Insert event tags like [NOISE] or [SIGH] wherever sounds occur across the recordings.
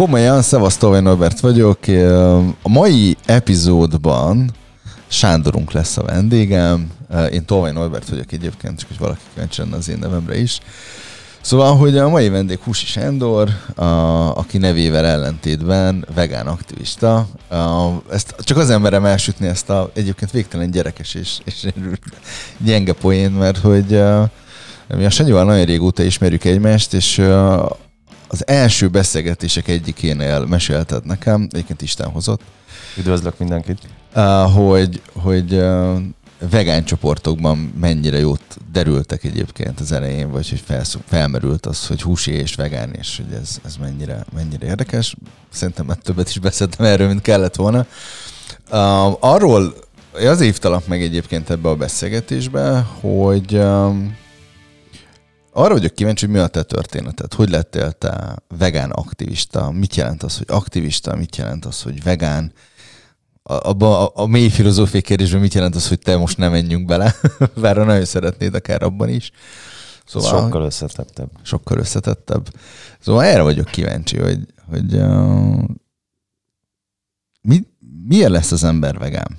komolyan, Szevasz Tolvaj Norbert vagyok. A mai epizódban Sándorunk lesz a vendégem. Én Tolvaj Norbert vagyok egyébként, csak hogy valaki kíváncsi az én nevemre is. Szóval, hogy a mai vendég Husi Sándor, a, aki nevével ellentétben vegán aktivista. A, ezt csak az emberem elsütni ezt a egyébként végtelen gyerekes és, és gyenge poén, mert hogy mi a Sanyival nagyon régóta ismerjük egymást, és az első beszélgetések egyikénél mesélted nekem, egyébként Isten hozott. Üdvözlök mindenkit. Hogy, hogy vegán csoportokban mennyire jót derültek egyébként az elején, vagy hogy felsz, felmerült az, hogy húsi és vegán, és hogy ez, ez mennyire, mennyire érdekes. Szerintem már többet is beszéltem erről, mint kellett volna. Uh, arról az hívtalak meg egyébként ebbe a beszélgetésbe, hogy um, arra vagyok kíváncsi, hogy mi a te történeted. Hogy lettél te vegán aktivista? Mit jelent az, hogy aktivista? Mit jelent az, hogy vegán? abba a, a mély filozófiai kérdésben mit jelent az, hogy te most nem menjünk bele, [LAUGHS] bár nagyon szeretnéd akár abban is. Szóval, sokkal összetettebb. Sokkal összetettebb. Szóval erre vagyok kíváncsi, hogy, hogy uh, mi, miért lesz az ember vegán?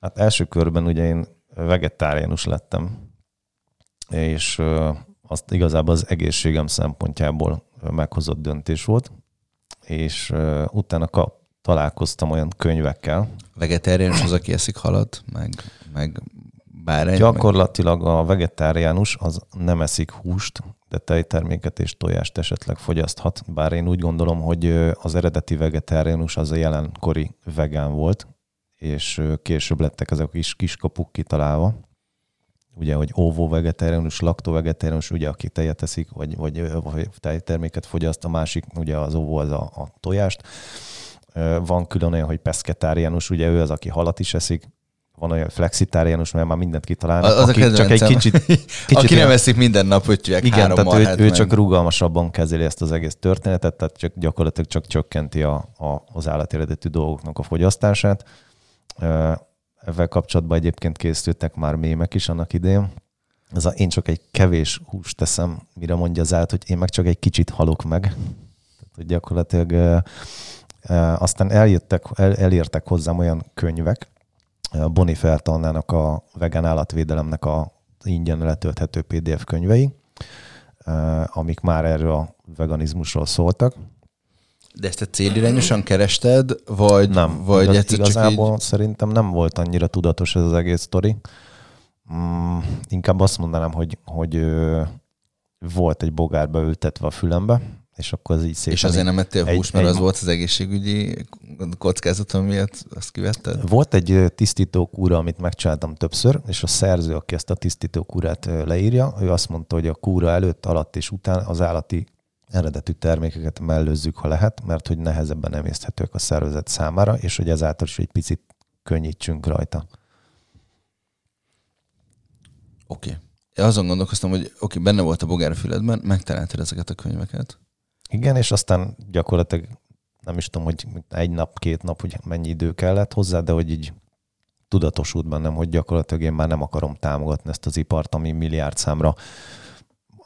Hát első körben ugye én vegetáriánus lettem, és azt igazából az egészségem szempontjából meghozott döntés volt, és utána kap, találkoztam olyan könyvekkel. Vegetáriánus az, aki eszik halat, meg, meg bárány? Gyakorlatilag a vegetáriánus az nem eszik húst, de tejterméket és tojást esetleg fogyaszthat. Bár én úgy gondolom, hogy az eredeti vegetáriánus az a jelenkori vegán volt, és később lettek ezek a kis kiskapuk kitalálva. Ugye, hogy óvó vegetáriánus, laktó vegetáriánus, ugye, aki tejet eszik, vagy, vagy, vagy tejterméket fogyaszt, a másik, ugye az óvó az a, a tojást van külön olyan, hogy peszketáriánus, ugye ő az, aki halat is eszik, van olyan flexitáriánus, mert már mindent kitalálnak. Az aki csak egy kicsit, [LAUGHS] kicsit aki nem eszik minden nap ötjük Igen, tehát ő, ő csak rugalmasabban kezeli ezt az egész történetet, tehát csak gyakorlatilag csak csökkenti a, a, az állatéredetű dolgoknak a fogyasztását. Ezzel kapcsolatban egyébként készültek már mémek is annak idején. Ez a, én csak egy kevés húst teszem, mire mondja az állat, hogy én meg csak egy kicsit halok meg. Tehát, hogy gyakorlatilag aztán eljöttek, el, elértek hozzám olyan könyvek, Boni Feltalnának a vegán állatvédelemnek a ingyen letölthető PDF könyvei, amik már erről a veganizmusról szóltak. De ezt te célirányosan kerested, vagy, nem, vagy igaz, egyszer igazából csak így... szerintem nem volt annyira tudatos ez az egész sztori. Mm, inkább azt mondanám, hogy, hogy volt egy bogár beültetve a fülembe, és akkor az így szépen... És azért nem ettél hús, mert egy, az volt az egészségügyi kockázatom miatt azt kivetted? Volt egy tisztítókúra, amit megcsináltam többször, és a szerző, aki ezt a tisztítókúrát leírja, ő azt mondta, hogy a kúra előtt, alatt és után az állati eredetű termékeket mellőzzük, ha lehet, mert hogy nehezebben emészthetők a szervezet számára, és hogy ezáltal is egy picit könnyítsünk rajta. Oké. Okay. Azon gondolkoztam, hogy oké, okay, benne volt a bogár füledben, megtaláltad ezeket a könyveket. Igen, és aztán gyakorlatilag nem is tudom, hogy egy nap, két nap, hogy mennyi idő kellett hozzá, de hogy így tudatosult bennem, hogy gyakorlatilag én már nem akarom támogatni ezt az ipart, ami milliárd számra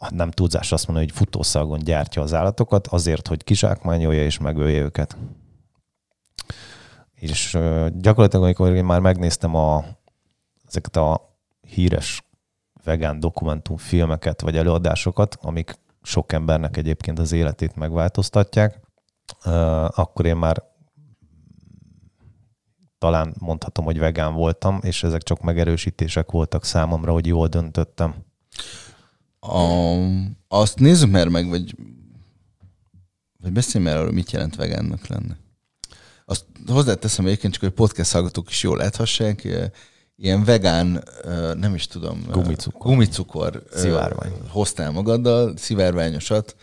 nem túlzás azt mondani, hogy futószagon gyártja az állatokat, azért, hogy kizsákmányolja és megölje őket. És gyakorlatilag, amikor én már megnéztem a, ezeket a híres vegán dokumentumfilmeket vagy előadásokat, amik sok embernek egyébként az életét megváltoztatják, akkor én már talán mondhatom, hogy vegán voltam, és ezek csak megerősítések voltak számomra, hogy jól döntöttem. A, azt nézzük már meg, vagy, vagy beszélj már arról, mit jelent vegánnak lenni. Azt hozzáteszem egyébként csak, hogy podcast hallgatók is jól láthassák, ilyen vegán, nem is tudom, gumicukor, gumicukor szivárvány. hoztál magaddal, szivárványosat.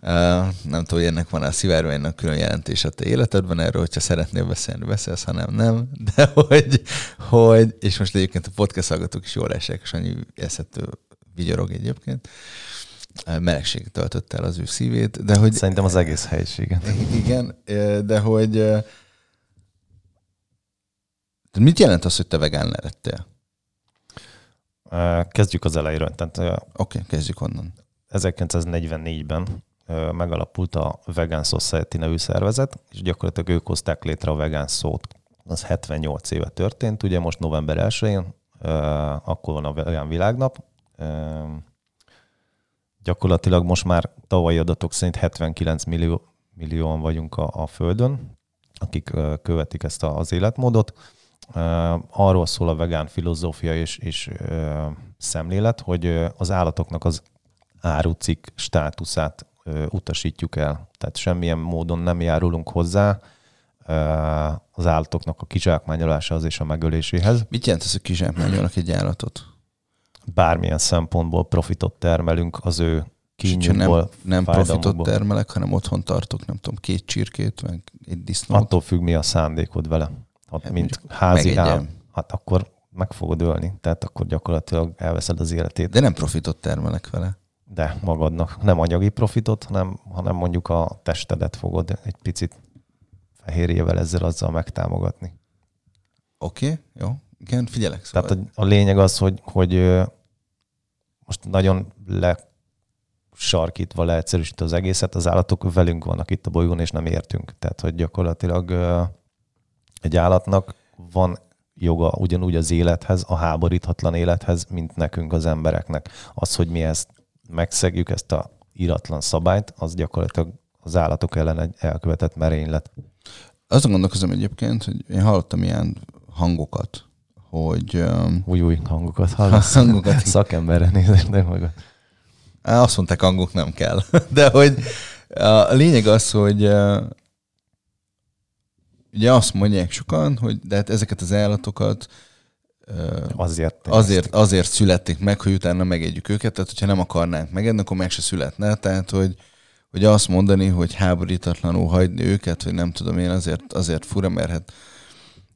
Nem tudom, hogy ennek van a szivárványnak külön jelentés a te életedben erről, hogyha szeretnél beszélni, beszélsz, ha nem, nem. De [LAUGHS] hogy, hogy és most egyébként a podcast hallgatók is jól esek, és annyi eszhető vigyorog egyébként melegség töltött el az ő szívét, de hogy... Szerintem az egész helyiséget. Igen, de hogy tehát mit jelent az, hogy te vegán lettél? Kezdjük az elejéről. Oké, okay, kezdjük onnan. 1944-ben megalapult a Vegan Society nevű szervezet, és gyakorlatilag ők hozták létre a vegán szót. Az 78 éve történt, ugye most november 1-én, akkor van a vegán világnap. Gyakorlatilag most már tavalyi adatok szerint 79 millió, millióan vagyunk a, a Földön, akik követik ezt az életmódot. Arról szól a vegán filozófia és, és szemlélet, hogy az állatoknak az árucik státuszát utasítjuk el. Tehát semmilyen módon nem járulunk hozzá az állatoknak a kizsákmányolásához és a megöléséhez. Mit jelent ez, hogy kizsákmányolnak egy állatot? Bármilyen szempontból profitot termelünk az ő kínjukból. Nem, nem profitot termelek, hanem otthon tartok, nem tudom, két csirkét, meg egy disznót. Attól függ, mi a szándékod vele. Hát, hát mint házi állat, hát akkor meg fogod ölni, tehát akkor gyakorlatilag elveszed az életét. De nem profitot termelek vele. De magadnak. Nem anyagi profitot, hanem, hanem mondjuk a testedet fogod egy picit fehérjével ezzel azzal megtámogatni. Oké, okay, jó. Igen, figyelek. Szóval. Tehát a, a lényeg az, hogy, hogy most nagyon le sarkítva leegyszerűsít az egészet, az állatok velünk vannak itt a bolygón, és nem értünk. Tehát, hogy gyakorlatilag egy állatnak van joga ugyanúgy az élethez, a háboríthatlan élethez, mint nekünk az embereknek. Az, hogy mi ezt megszegjük, ezt a iratlan szabályt, az gyakorlatilag az állatok ellen egy elkövetett merénylet. Azon gondolkozom egyébként, hogy én hallottam ilyen hangokat, hogy... Új, új hangokat [LAUGHS] hallasz. hangokat. Szakemberre nézek, de maga. Azt mondták, hangok nem kell. [LAUGHS] De hogy a lényeg az, hogy ugye azt mondják sokan, hogy de hát ezeket az állatokat azért, azért, azért születték meg, hogy utána megegyük őket, tehát hogyha nem akarnánk megenni, akkor meg se születne. Tehát, hogy, hogy azt mondani, hogy háborítatlanul hagyni őket, hogy nem tudom én, azért, azért fura, mert hát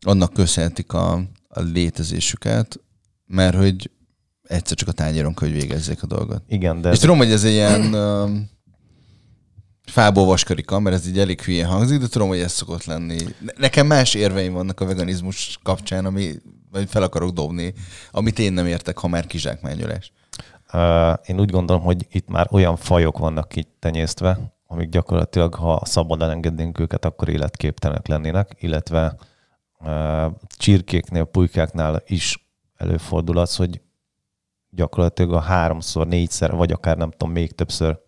annak köszönhetik a, a létezésüket, mert hogy egyszer csak a tányéron hogy végezzék a dolgot. Igen, de... És tudom, hogy ez egy ilyen fából vaskarika, mert ez így elég hülyén hangzik, de tudom, hogy ez szokott lenni. Nekem más érveim vannak a veganizmus kapcsán, ami vagy fel akarok dobni, amit én nem értek, ha már kizsákmányolás. Uh, én úgy gondolom, hogy itt már olyan fajok vannak itt tenyésztve, amik gyakorlatilag, ha szabadon engednénk őket, akkor életképtelenek lennének, illetve csirkéknél, pulykáknál is előfordul az, hogy gyakorlatilag a háromszor, négyszer, vagy akár nem tudom, még többször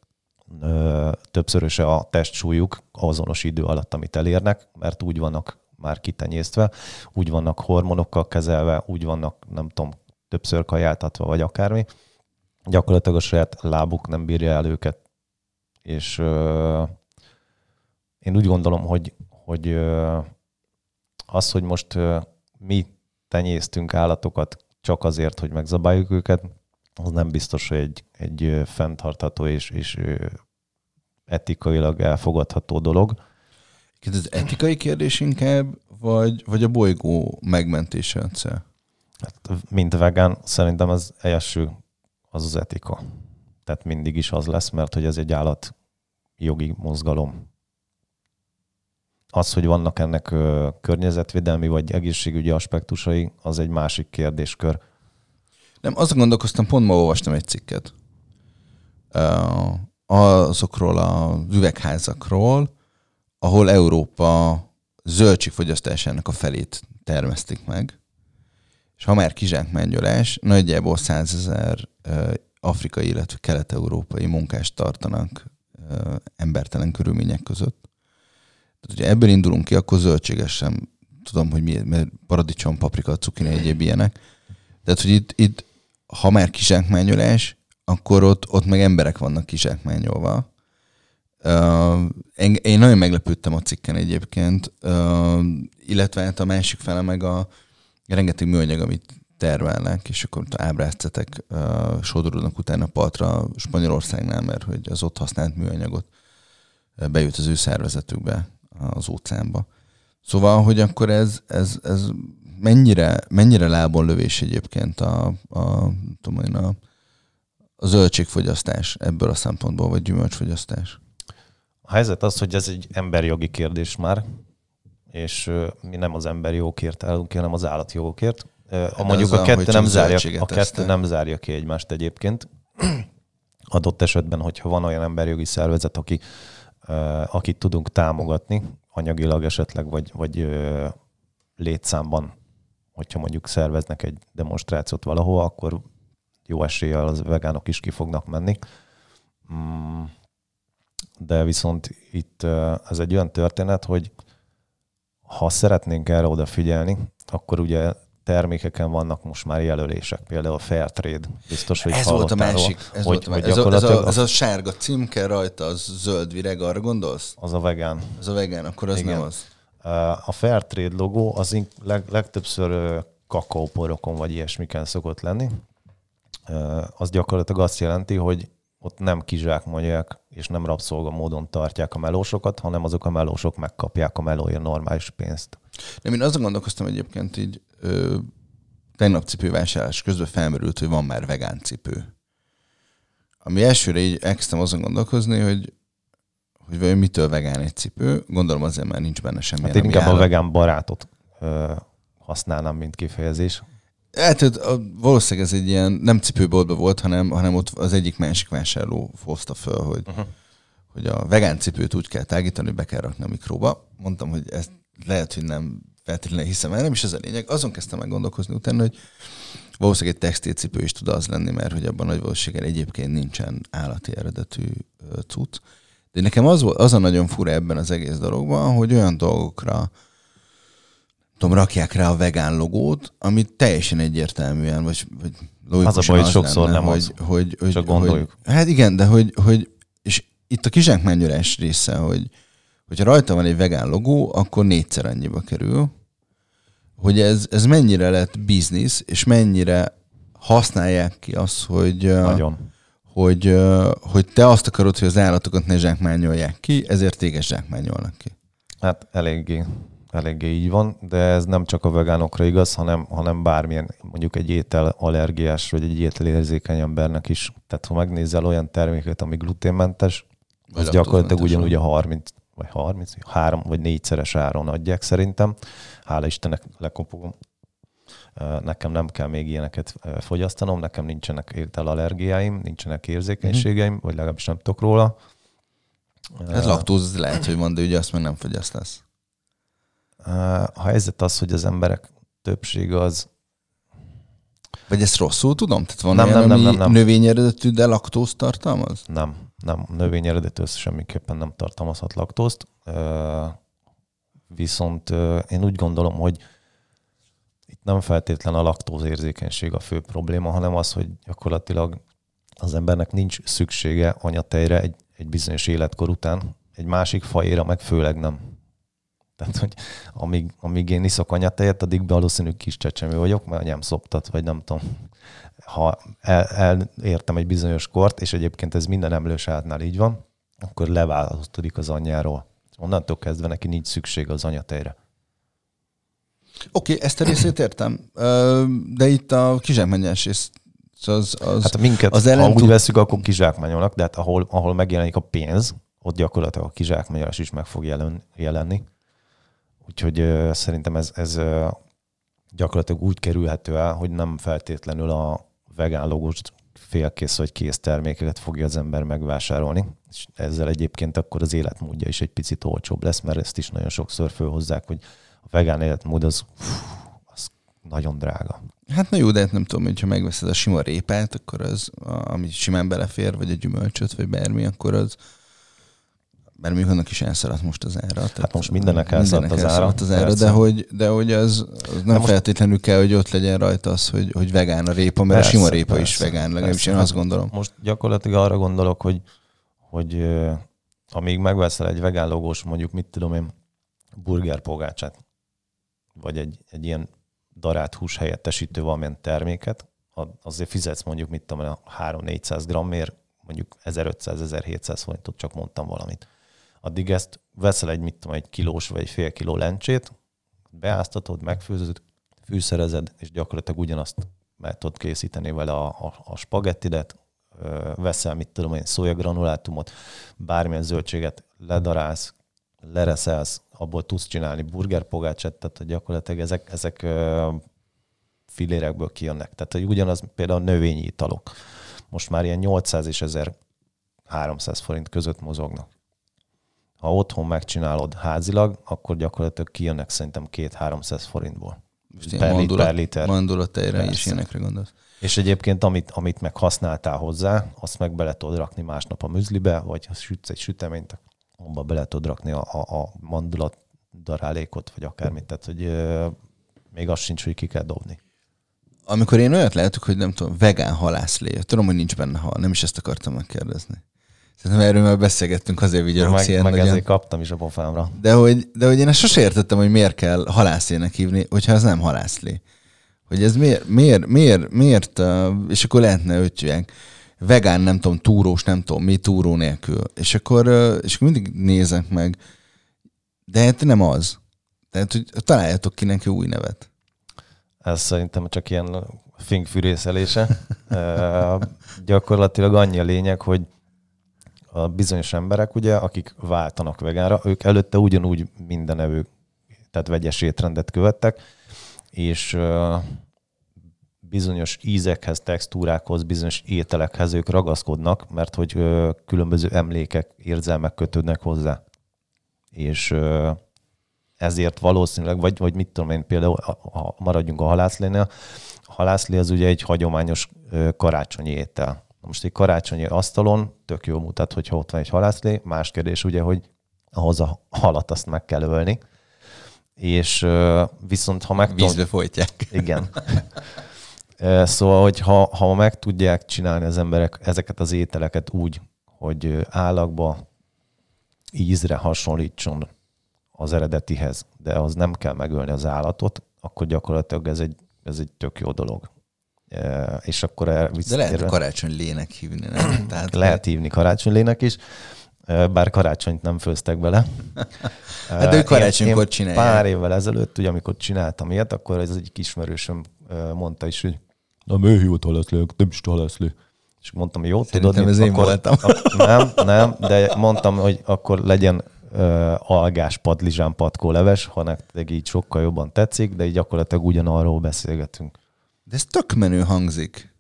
többszöröse a testsúlyuk azonos idő alatt, amit elérnek, mert úgy vannak már kitenyésztve, úgy vannak hormonokkal kezelve, úgy vannak, nem tudom, többször kajáltatva, vagy akármi. Gyakorlatilag a saját lábuk nem bírja el őket. És ö, én úgy gondolom, hogy, hogy ö, az, hogy most mi tenyésztünk állatokat csak azért, hogy megzabáljuk őket, az nem biztos, hogy egy, egy fenntartható és, és etikailag elfogadható dolog. Ez etikai kérdés inkább, vagy, vagy a bolygó megmentése egyszer? Hát, mint vegán, szerintem az első az az etika. Tehát mindig is az lesz, mert hogy ez egy állat jogi mozgalom. Az, hogy vannak ennek környezetvédelmi vagy egészségügyi aspektusai, az egy másik kérdéskör. Nem, azon gondolkoztam, pont ma olvastam egy cikket azokról a üvegházakról, ahol Európa zöldségfogyasztásának a felét termesztik meg, és ha már kizsákmányolás, nagyjából százezer uh, afrikai, illetve kelet-európai munkást tartanak embertelen körülmények között. Tehát, hogyha ebből indulunk ki, akkor zöldséges sem tudom, hogy mi, mert paradicsom, paprika, cukini, egyéb ilyenek. Tehát, hogy itt, itt ha már kizsákmányolás, akkor ott, ott meg emberek vannak kizsákmányolva. Uh, én, én nagyon meglepődtem a cikken egyébként, uh, illetve hát a másik fele meg a rengeteg műanyag, amit termelnek, és akkor ábráztetek uh, sodorulnak utána partra Spanyolországnál, mert hogy az ott használt műanyagot bejut az ő szervezetükbe, az óceánba. Szóval, hogy akkor ez, ez, ez mennyire, mennyire lábon lövés egyébként a, a, tudom én, a, a zöldségfogyasztás ebből a szempontból, vagy gyümölcsfogyasztás? A helyzet az, hogy ez egy emberjogi kérdés már, és mi nem az emberi jogokért állunk, hanem az állatjogokért. A mondjuk a kettő, nem zárja, a kettő nem zárja ki egymást egyébként. [CLEARS THROAT] adott esetben, hogyha van olyan emberjogi szervezet, aki, akit tudunk támogatni, anyagilag esetleg, vagy, vagy létszámban, hogyha mondjuk szerveznek egy demonstrációt valahol, akkor jó eséllyel az vegánok is ki fognak menni. Mm, de viszont itt ez egy olyan történet, hogy ha szeretnénk erre odafigyelni, akkor ugye termékeken vannak most már jelölések, például a Fairtrade. Biztos, hogy ez volt a másik. Ez, hogy, volt a másik. Ez, a, ez, a, ez a sárga címke rajta, az zöld vireg, arra gondolsz? Az a vegán. Az a vegán, akkor az Igen. nem az. A Fairtrade logó az leg, legtöbbször kakaóporokon vagy ilyesmiken szokott lenni. Az gyakorlatilag azt jelenti, hogy ott nem kizsákmolják és nem rabszolga módon tartják a melósokat, hanem azok a melósok megkapják a melóért normális pénzt. Nem, én azon gondolkoztam egyébként így, ö, tegnap cipővásárlás közben felmerült, hogy van már vegán cipő. Ami elsőre így elkezdtem azon gondolkozni, hogy hogy vajon mitől vegán egy cipő. Gondolom azért már nincs benne semmi. Hát én inkább a vegán barátot ö, használnám, mint kifejezés. Hát valószínűleg ez egy ilyen, nem cipőboltban volt, hanem, hanem ott az egyik másik vásárló hozta föl, hogy, uh-huh. hogy a vegán cipőt úgy kell tágítani, hogy be kell rakni a mikróba. Mondtam, hogy ezt lehet, hogy nem feltétlenül hiszem el, nem is ez a lényeg. Azon kezdtem meg gondolkozni utána, hogy valószínűleg egy textilcipő is tud az lenni, mert hogy abban nagy valószínűséggel egyébként nincsen állati eredetű cucc. De nekem az, az a nagyon fura ebben az egész dologban, hogy olyan dolgokra tudom, rakják rá a vegán logót, ami teljesen egyértelműen, vagy, vagy az a baj, hogy sokszor lenne, nem hogy, az. Hogy, hogy, Csak gondoljuk. Hogy, hát igen, de hogy, hogy és itt a kizsákmányolás része, hogy hogyha rajta van egy vegán logó, akkor négyszer annyiba kerül, hogy ez, ez mennyire lett biznisz, és mennyire használják ki azt, hogy, Nagyon. hogy, hogy te azt akarod, hogy az állatokat ne zsákmányolják ki, ezért téged zsákmányolnak ki. Hát eléggé eléggé így van, de ez nem csak a vegánokra igaz, hanem, hanem bármilyen, mondjuk egy étel allergiás, vagy egy ételérzékeny embernek is. Tehát ha megnézel olyan terméket, ami gluténmentes, az gyakorlatilag ugyanúgy a 30, vagy 30, 3 vagy négyszeres áron adják szerintem. Hála Istennek lekopogom. Nekem nem kell még ilyeneket fogyasztanom, nekem nincsenek ételallergiáim, nincsenek érzékenységeim, vagy legalábbis nem tudok róla. Hát laktóz lehet, hogy van, de ugye azt meg nem fogyasztasz. A helyzet az, hogy az emberek többsége az... Vagy ezt rosszul tudom? Tehát van nem, olyan, nem, nem, nem, nem. növényeredetű, de laktózt tartalmaz? Nem, nem. Növényeredetű semmiképpen nem tartalmazhat laktózt. Viszont én úgy gondolom, hogy itt nem feltétlen a laktóz érzékenység a fő probléma, hanem az, hogy gyakorlatilag az embernek nincs szüksége anyatejre egy, egy bizonyos életkor után, egy másik fajéra meg főleg nem. Tehát, hogy amíg, amíg én iszok anyatejet, addig valószínű kis csecsemő vagyok, mert anyám szoptat, vagy nem tudom. Ha el, elértem egy bizonyos kort, és egyébként ez minden emlős átnál így van, akkor leválasztódik az anyjáról. Onnantól kezdve neki nincs szükség az anyatejre. Oké, okay, ezt a részét értem. De itt a kizsákmányás rész az, az, hát minket, az ellen... ha úgy veszük, akkor kizsákmányolnak, de hát ahol, ahol megjelenik a pénz, ott gyakorlatilag a kizsákmányolás is meg fog jelen, jelenni. Úgyhogy uh, szerintem ez, ez gyakorlatilag úgy kerülhető el, hogy nem feltétlenül a vegán logós félkész vagy kész termékeket fogja az ember megvásárolni. És ezzel egyébként akkor az életmódja is egy picit olcsóbb lesz, mert ezt is nagyon sokszor fölhozzák, hogy a vegán életmód az, az nagyon drága. Hát na jó, de hát nem tudom, hogyha megveszed a sima répát, akkor az, ami simán belefér, vagy a gyümölcsöt, vagy bármi, akkor az mert még annak is elszaladt most az ára. Hát most mindenek elszaladt az ára. Az ára de hogy, de hogy az, az nem most... feltétlenül kell, hogy ott legyen rajta az, hogy, hogy vegán a répa, mert persze, a sima répa persze, is vegán, legalábbis én azt gondolom. Most gyakorlatilag arra gondolok, hogy, hogy amíg megveszel egy vegán logós, mondjuk mit tudom én, burgerpogácsát, vagy egy, egy ilyen darált hús helyettesítő valamilyen terméket, azért fizetsz mondjuk, mit tudom, a 3-400 grammért, mondjuk 1500-1700 forintot, csak mondtam valamit addig ezt veszel egy, mit tudom, egy kilós vagy fél kiló lencsét, beáztatod, megfőzöd, fűszerezed, és gyakorlatilag ugyanazt meg tudod készíteni vele a, a, a spagettidet, veszel, mit tudom én, szójagranulátumot, bármilyen zöldséget ledarálsz, lereszelsz, abból tudsz csinálni burgerpogácsát, tehát gyakorlatilag ezek, ezek filérekből kijönnek. Tehát hogy ugyanaz például a növényi italok. most már ilyen 800 és 1300 forint között mozognak. Ha otthon megcsinálod házilag, akkor gyakorlatilag kijönnek szerintem 2-300 forintból. Most Per, ilyen per liter. Mandulateire is Persze. ilyenekre gondolsz. És egyébként, amit, amit meg használtál hozzá, azt meg bele tudod rakni másnap a műzlibe, vagy ha sütsz egy süteményt, abba bele tudod rakni a, a, a mandulat darálékot, vagy akármit. Tehát, hogy ö, még az sincs, hogy ki kell dobni. Amikor én olyat látok, hogy nem tudom, vegán halászlé, tudom, hogy nincs benne hal, nem is ezt akartam megkérdezni. Szerintem erről már beszélgettünk, azért vigyorogsz ilyen meg nagyon. ezért kaptam is a pofámra. De hogy, de hogy én ezt sose értettem, hogy miért kell halászlének hívni, hogyha ez nem halászlé. Hogy ez miért, miért, miért, miért és akkor lehetne ötjűek. Vegán, nem tudom, túrós, nem tudom, mi túró nélkül. És akkor, és akkor mindig nézek meg. De hát nem az. Tehát, hogy találjatok ki neki új nevet. Ez szerintem csak ilyen finkfűrészelése. Ö, Gyakorlatilag annyi a lényeg, hogy a bizonyos emberek, ugye, akik váltanak vegánra, ők előtte ugyanúgy minden evő, tehát vegyes étrendet követtek, és bizonyos ízekhez, textúrákhoz, bizonyos ételekhez ők ragaszkodnak, mert hogy különböző emlékek, érzelmek kötődnek hozzá. És ezért valószínűleg, vagy, vagy mit tudom én, például ha- maradjunk a halászlénél, a halászlé az ugye egy hagyományos karácsonyi étel. Most egy karácsonyi asztalon tök jó mutat, hogyha ott van egy halászlé. Más kérdés ugye, hogy ahhoz a halat azt meg kell ölni. És viszont ha meg Vízbe folytják. igen. Szóval, hogy ha, ha meg tudják csinálni az emberek ezeket az ételeket úgy, hogy állagba ízre hasonlítson az eredetihez, de az nem kell megölni az állatot, akkor gyakorlatilag ez egy, ez egy tök jó dolog. És akkor erre De lehet visszatérve- karácsony lének hívni, nem? [CLEARS THROAT] Tehát, lehet hívni karácsonylének is, bár karácsonyt nem főztek bele. [LAUGHS] Hát ők karácsonykor csinálják. Pár évvel ezelőtt, ugye, amikor csináltam ilyet, akkor ez egy ismerősöm mondta is, hogy na miért hívott halászlé, nem is halászlé. És mondtam, jó, tudod, Szerintem mit, ez én akkor, voltam. nem, nem, de mondtam, hogy akkor legyen ö, algás padlizsán patkó leves, ha nektek így sokkal jobban tetszik, de így gyakorlatilag ugyanarról beszélgetünk. De ez tök menő hangzik.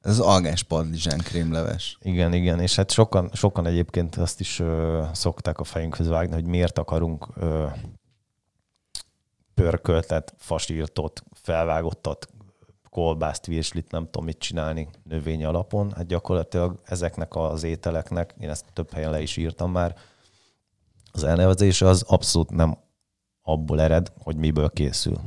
Ez az algás padlizsán krémleves. Igen, igen, és hát sokan, sokan egyébként azt is ö, szokták a fejünkhöz vágni, hogy miért akarunk ö, pörköltet, fasírtot, felvágottat, kolbászt, virslit, nem tudom mit csinálni növény alapon. Hát gyakorlatilag ezeknek az ételeknek, én ezt több helyen le is írtam már, az elnevezése az abszolút nem abból ered, hogy miből készül.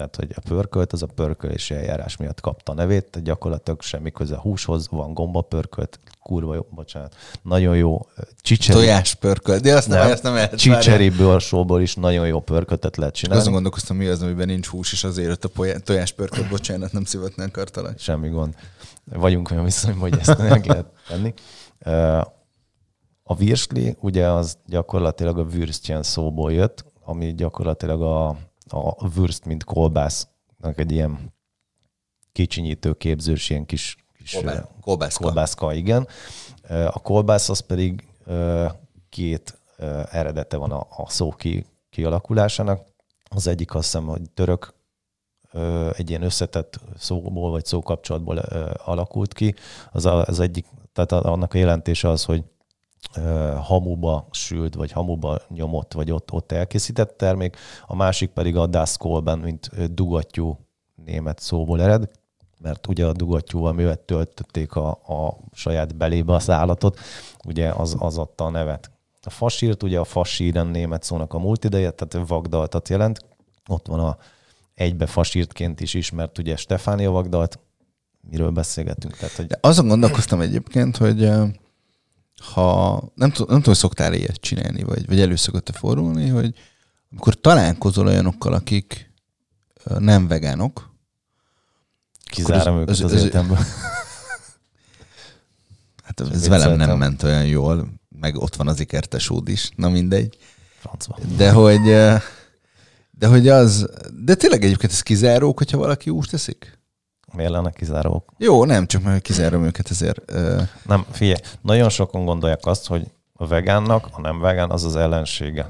Tehát, hogy a pörkölt, az a pörkölési eljárás miatt kapta a nevét, gyakorlatilag semmi köze a húshoz, van gomba pörkölt, kurva jó, bocsánat, nagyon jó csicseri, Tojás pörkölt. De azt nem, Nem. ezt nem lehet. csicseri bőrsóból is nagyon jó pörköltet lehet csinálni. azon gondolkoztam, mi az, amiben nincs hús, és azért a tojás pörkölt, bocsánat, nem szívatni akartalak. Semmi gond. Vagyunk olyan viszonyban, hogy ezt [LAUGHS] meg lehet tenni. A virsli, ugye az gyakorlatilag a würstjen szóból jött, ami gyakorlatilag a, a würst, mint kolbásznak egy ilyen kicsinyítő képzős, ilyen kis, kis Kolbá- Kolbászka. kolbászka, igen. A kolbász az pedig két eredete van a, a szó ki, kialakulásának. Az egyik azt hiszem, hogy török egy ilyen összetett szóból vagy szókapcsolatból alakult ki. Az a, az egyik, tehát annak a jelentése az, hogy hamuba sült, vagy hamuba nyomott, vagy ott, ott elkészített termék. A másik pedig a Das Kolben, mint dugattyú német szóból ered, mert ugye a dugattyúval, mivel töltötték a, a saját belébe az állatot, ugye az, az adta a nevet. A fasírt, ugye a fasíren német szónak a multideje, tehát vagdaltat jelent. Ott van a egybe fasírtként is ismert ugye Stefánia vagdalt, miről beszélgetünk. Tehát, hogy De azon gondolkoztam egyébként, hogy ha nem, tudom, nem tudom, szoktál ilyet csinálni, vagy, vagy elő szokott fordulni, hogy amikor találkozol olyanokkal, akik nem vegánok, kizárom az- őket az- az, az- életemből. [LAUGHS] hát ez velem nem vicceltem. ment olyan jól, meg ott van az ikertesód is, na mindegy. Francba. De hogy, de hogy az, de tényleg egyébként ez kizárók, hogyha valaki húst teszik? Miért lenne kizárók? Jó, nem, csak mert kizárom őket ezért. Nem, figyelj, nagyon sokan gondolják azt, hogy a vegánnak, a nem vegán az az ellensége.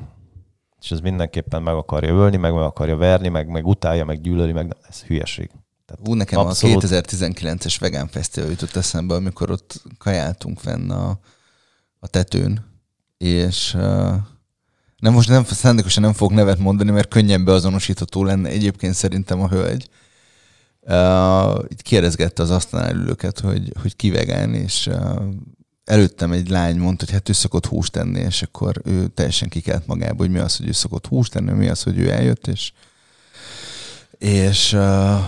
És ez mindenképpen meg akarja ölni, meg meg akarja verni, meg, meg utálja, meg gyűlöli, meg nem. ez hülyeség. Tehát Ú, nekem Abszolút. a 2019-es vegán fesztivál jutott eszembe, amikor ott kajáltunk fenn a, a tetőn, és uh, nem most nem, szándékosan nem fogok nevet mondani, mert könnyen beazonosítható lenne egyébként szerintem a hölgy. Uh, itt kérdezgette az asztalnál ülőket, hogy, hogy ki vegán, és uh, előttem egy lány mondta, hogy hát ő szokott húst tenni, és akkor ő teljesen kikelt magába, hogy mi az, hogy ő szokott húst tenni, mi az, hogy ő eljött, és és uh,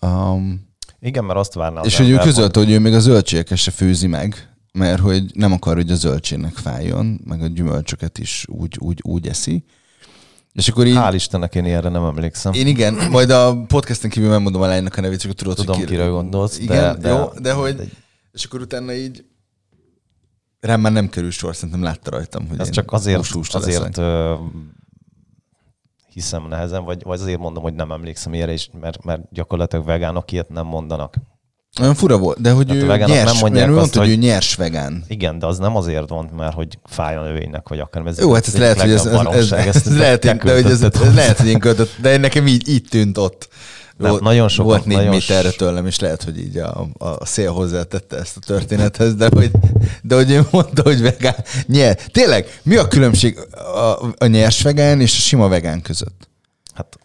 um, igen, mert azt várnám. És hogy ő közölte, hogy ő még a zöldségeket se főzi meg, mert hogy nem akar, hogy a zöldségnek fájjon, meg a gyümölcsöket is úgy, úgy, úgy eszi. És akkor így... Hál' Istennek én ilyenre nem emlékszem. Én igen, majd a podcasten kívül megmondom a lánynak a nevét, csak tudod, Tudom, hogy kire gondolsz. Igen, de, jó, de hogy... De... És akkor utána így rám már nem kerül sor, szerintem látta rajtam, hogy Ez csak azért, azért hiszem nehezen, vagy, vagy azért mondom, hogy nem emlékszem ilyenre, is, mert, mert gyakorlatilag vegánok ilyet nem mondanak. Olyan fura volt, de hogy ő nyers, nem mondják azt, mondta, hogy, hogy ő nyers vegán. Igen, de az nem azért van, mert hogy fáj a növénynek, vagy akár. Ez Jó, hát ez lehet, hogy ez, ez, ez, ez, ez, lehet, de, hogy ez, ez lehet, hogy én költött, de nekem így, így tűnt ott. Nem, volt, nagyon sok, volt négy nagyon méterre tőlem, és lehet, hogy így a, a szél hozzátette ezt a történethez, de hogy, de hogy ő mondta, hogy vegán. Nyer. Tényleg, mi a különbség a, a nyers vegán és a sima vegán között? Hát.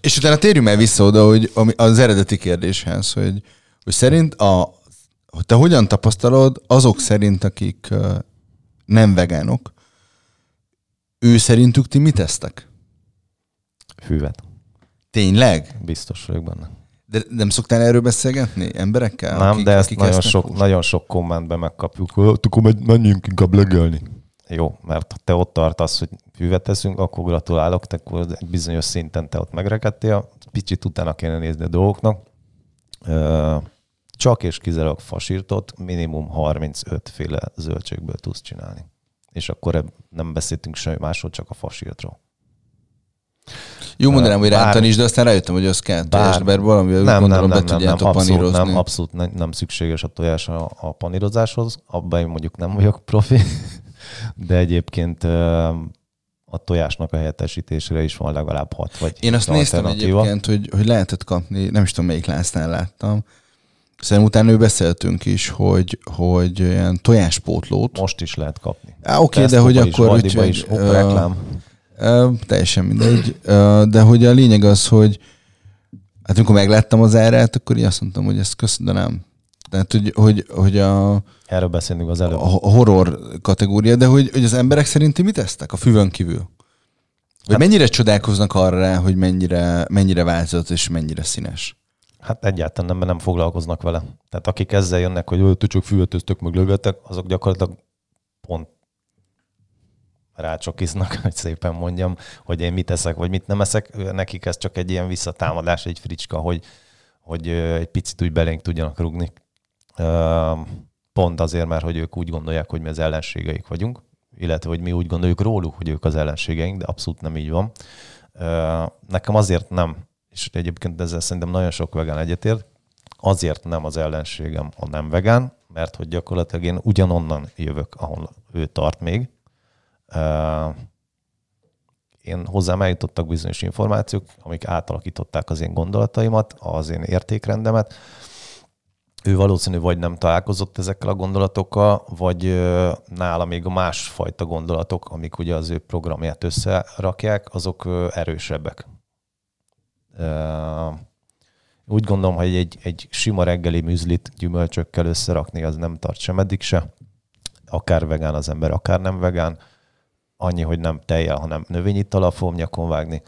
És utána térjünk el vissza oda, hogy az eredeti kérdéshez, hogy, hogy szerint a, te hogyan tapasztalod azok szerint, akik nem vegánok, ő szerintük ti mit tesztek? Hűvet. Tényleg? Biztos vagyok benne. De nem szoktál erről beszélgetni emberekkel? Nem, akik, de ezt akik nagyon, sok, nagyon sok kommentben megkapjuk. Akkor menjünk inkább legelni. Jó, mert te ott tartasz, hogy hűvet teszünk, akkor gratulálok, te akkor egy bizonyos szinten te ott megrekedtél, picit utána kéne nézni a dolgoknak. Csak és kizárólag fasírtot minimum 35 féle zöldségből tudsz csinálni. És akkor nem beszéltünk semmi másról, csak a fasírtról. Jó mondanám, hogy rántan is, de aztán rájöttem, hogy az kell tojás, mert valami nem, nem, nem, nem, nem, abszolút, nem, abszolút nem, nem szükséges a tojás a, a panírozáshoz. Abban én mondjuk nem vagyok profi, [LAUGHS] de egyébként a tojásnak a helyettesítésére is van legalább hat vagy Én azt néztem egyébként, hogy, hogy lehetett kapni, nem is tudom melyik lásznál láttam, Szerintem utána ő beszéltünk is, hogy, hogy ilyen tojáspótlót. Most is lehet kapni. Á, oké, okay, de hogy akkor... Is, úgy, is, uh, reklám. Uh, teljesen mindegy. Uh, de hogy a lényeg az, hogy hát amikor megláttam az árát, akkor így azt mondtam, hogy ezt köszönöm. Tehát, hogy, hogy, hogy a... Erről beszélünk az előbb. A horror kategória, de hogy, hogy az emberek szerinti mit tesztek a füvön kívül? Vagy hát, mennyire csodálkoznak arra, hogy mennyire, mennyire változott és mennyire színes? Hát egyáltalán nem, mert nem foglalkoznak vele. Tehát akik ezzel jönnek, hogy ti csak füvetöztök, meg lövetek, azok gyakorlatilag pont rácsokiznak, [LAUGHS] hogy szépen mondjam, hogy én mit eszek, vagy mit nem eszek. Nekik ez csak egy ilyen visszatámadás, egy fricska, hogy, hogy egy picit úgy belénk tudjanak rugni. Pont azért, mert hogy ők úgy gondolják, hogy mi az ellenségeik vagyunk, illetve hogy mi úgy gondoljuk róluk, hogy ők az ellenségeink, de abszolút nem így van. Nekem azért nem, és egyébként ezzel szerintem nagyon sok vegán egyetért, azért nem az ellenségem a nem vegán, mert hogy gyakorlatilag én ugyanonnan jövök, ahol ő tart még. Én hozzám eljutottak bizonyos információk, amik átalakították az én gondolataimat, az én értékrendemet, ő valószínű vagy nem találkozott ezekkel a gondolatokkal, vagy nála még a másfajta gondolatok, amik ugye az ő programját összerakják, azok erősebbek. Úgy gondolom, hogy egy, egy sima reggeli műzlit gyümölcsökkel összerakni, az nem tart sem eddig se. Akár vegán az ember, akár nem vegán. Annyi, hogy nem tejjel, hanem növényittal fogom nyakon vágni.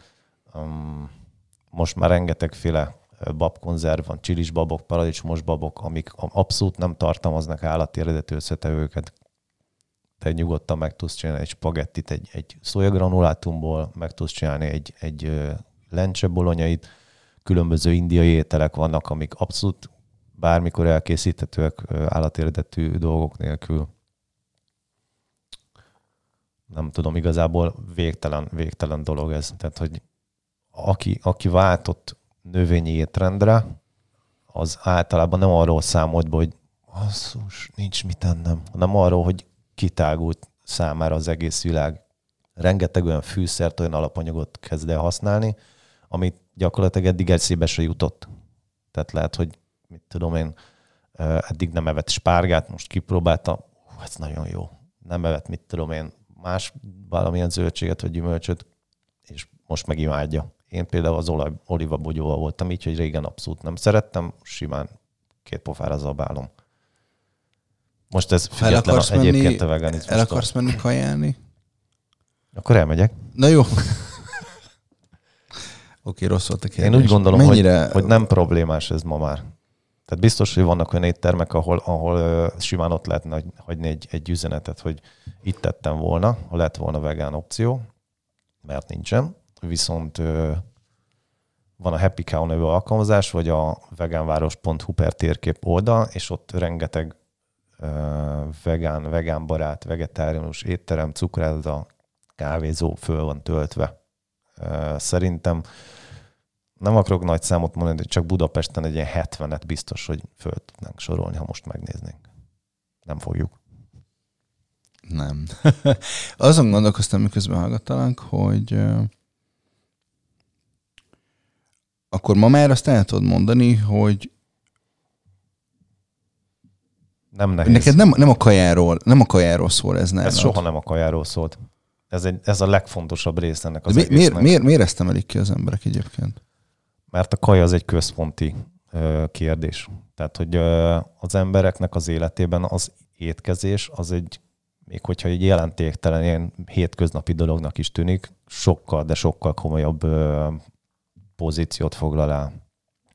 Most már rengetegféle babkonzerv van, csilis babok, paradicsomos babok, amik abszolút nem tartalmaznak állati eredetű összetevőket. Te nyugodtan meg tudsz csinálni egy spagettit egy, egy szójagranulátumból, meg tudsz csinálni egy, egy lencsebolonyait, különböző indiai ételek vannak, amik abszolút bármikor elkészíthetőek állati eredetű dolgok nélkül. Nem tudom, igazából végtelen, végtelen dolog ez. Tehát, hogy aki, aki váltott növényi étrendre, az általában nem arról számolt be, hogy asszus, nincs mit ennem, hanem arról, hogy kitágult számára az egész világ. Rengeteg olyan fűszert, olyan alapanyagot kezd el használni, amit gyakorlatilag eddig eszébe se jutott. Tehát lehet, hogy mit tudom én, eddig nem evett spárgát, most kipróbálta, hú, ez nagyon jó. Nem evett, mit tudom én, más valamilyen zöldséget vagy gyümölcsöt, és most meg imádja. Én például az olaj, bogyóval voltam így, hogy régen abszolút nem szerettem, simán két pofára zabálom. Most ez független a, egyébként menni, a veganizmus. El akarsz menni kajálni? Akkor elmegyek. Na jó. [LAUGHS] Oké, rossz volt a kérdés. Én úgy gondolom, Mennyire... hogy, hogy nem problémás ez ma már. Tehát biztos, hogy vannak olyan éttermek, ahol, ahol simán ott lehetne hagyni egy, egy üzenetet, hogy itt tettem volna, ha lett volna vegán opció, mert nincsen. Viszont van a Happy Cow nevű alkalmazás, vagy a vegánváros.hu per térkép oldal, és ott rengeteg vegán, vegán barát, vegetáriánus étterem, cukrászda, kávézó föl van töltve. Szerintem nem akarok nagy számot mondani, de csak Budapesten egy ilyen 70-et biztos, hogy föl tudnánk sorolni, ha most megnéznénk. Nem fogjuk. Nem. [LAUGHS] Azon gondolkoztam, miközben hallgattalak, hogy akkor ma már azt el tudod mondani, hogy nem nehéz. Neked nem, nem, a kajáról, nem a kajáról szól ez nálad. Ez soha nem a kajáról szólt. Ez, egy, ez a legfontosabb rész ennek az mi, miért, miért, miért ezt emelik ki az emberek egyébként? Mert a kaja az egy központi ö, kérdés. Tehát, hogy ö, az embereknek az életében az étkezés az egy, még hogyha egy jelentéktelen, ilyen hétköznapi dolognak is tűnik, sokkal, de sokkal komolyabb ö, pozíciót foglal el.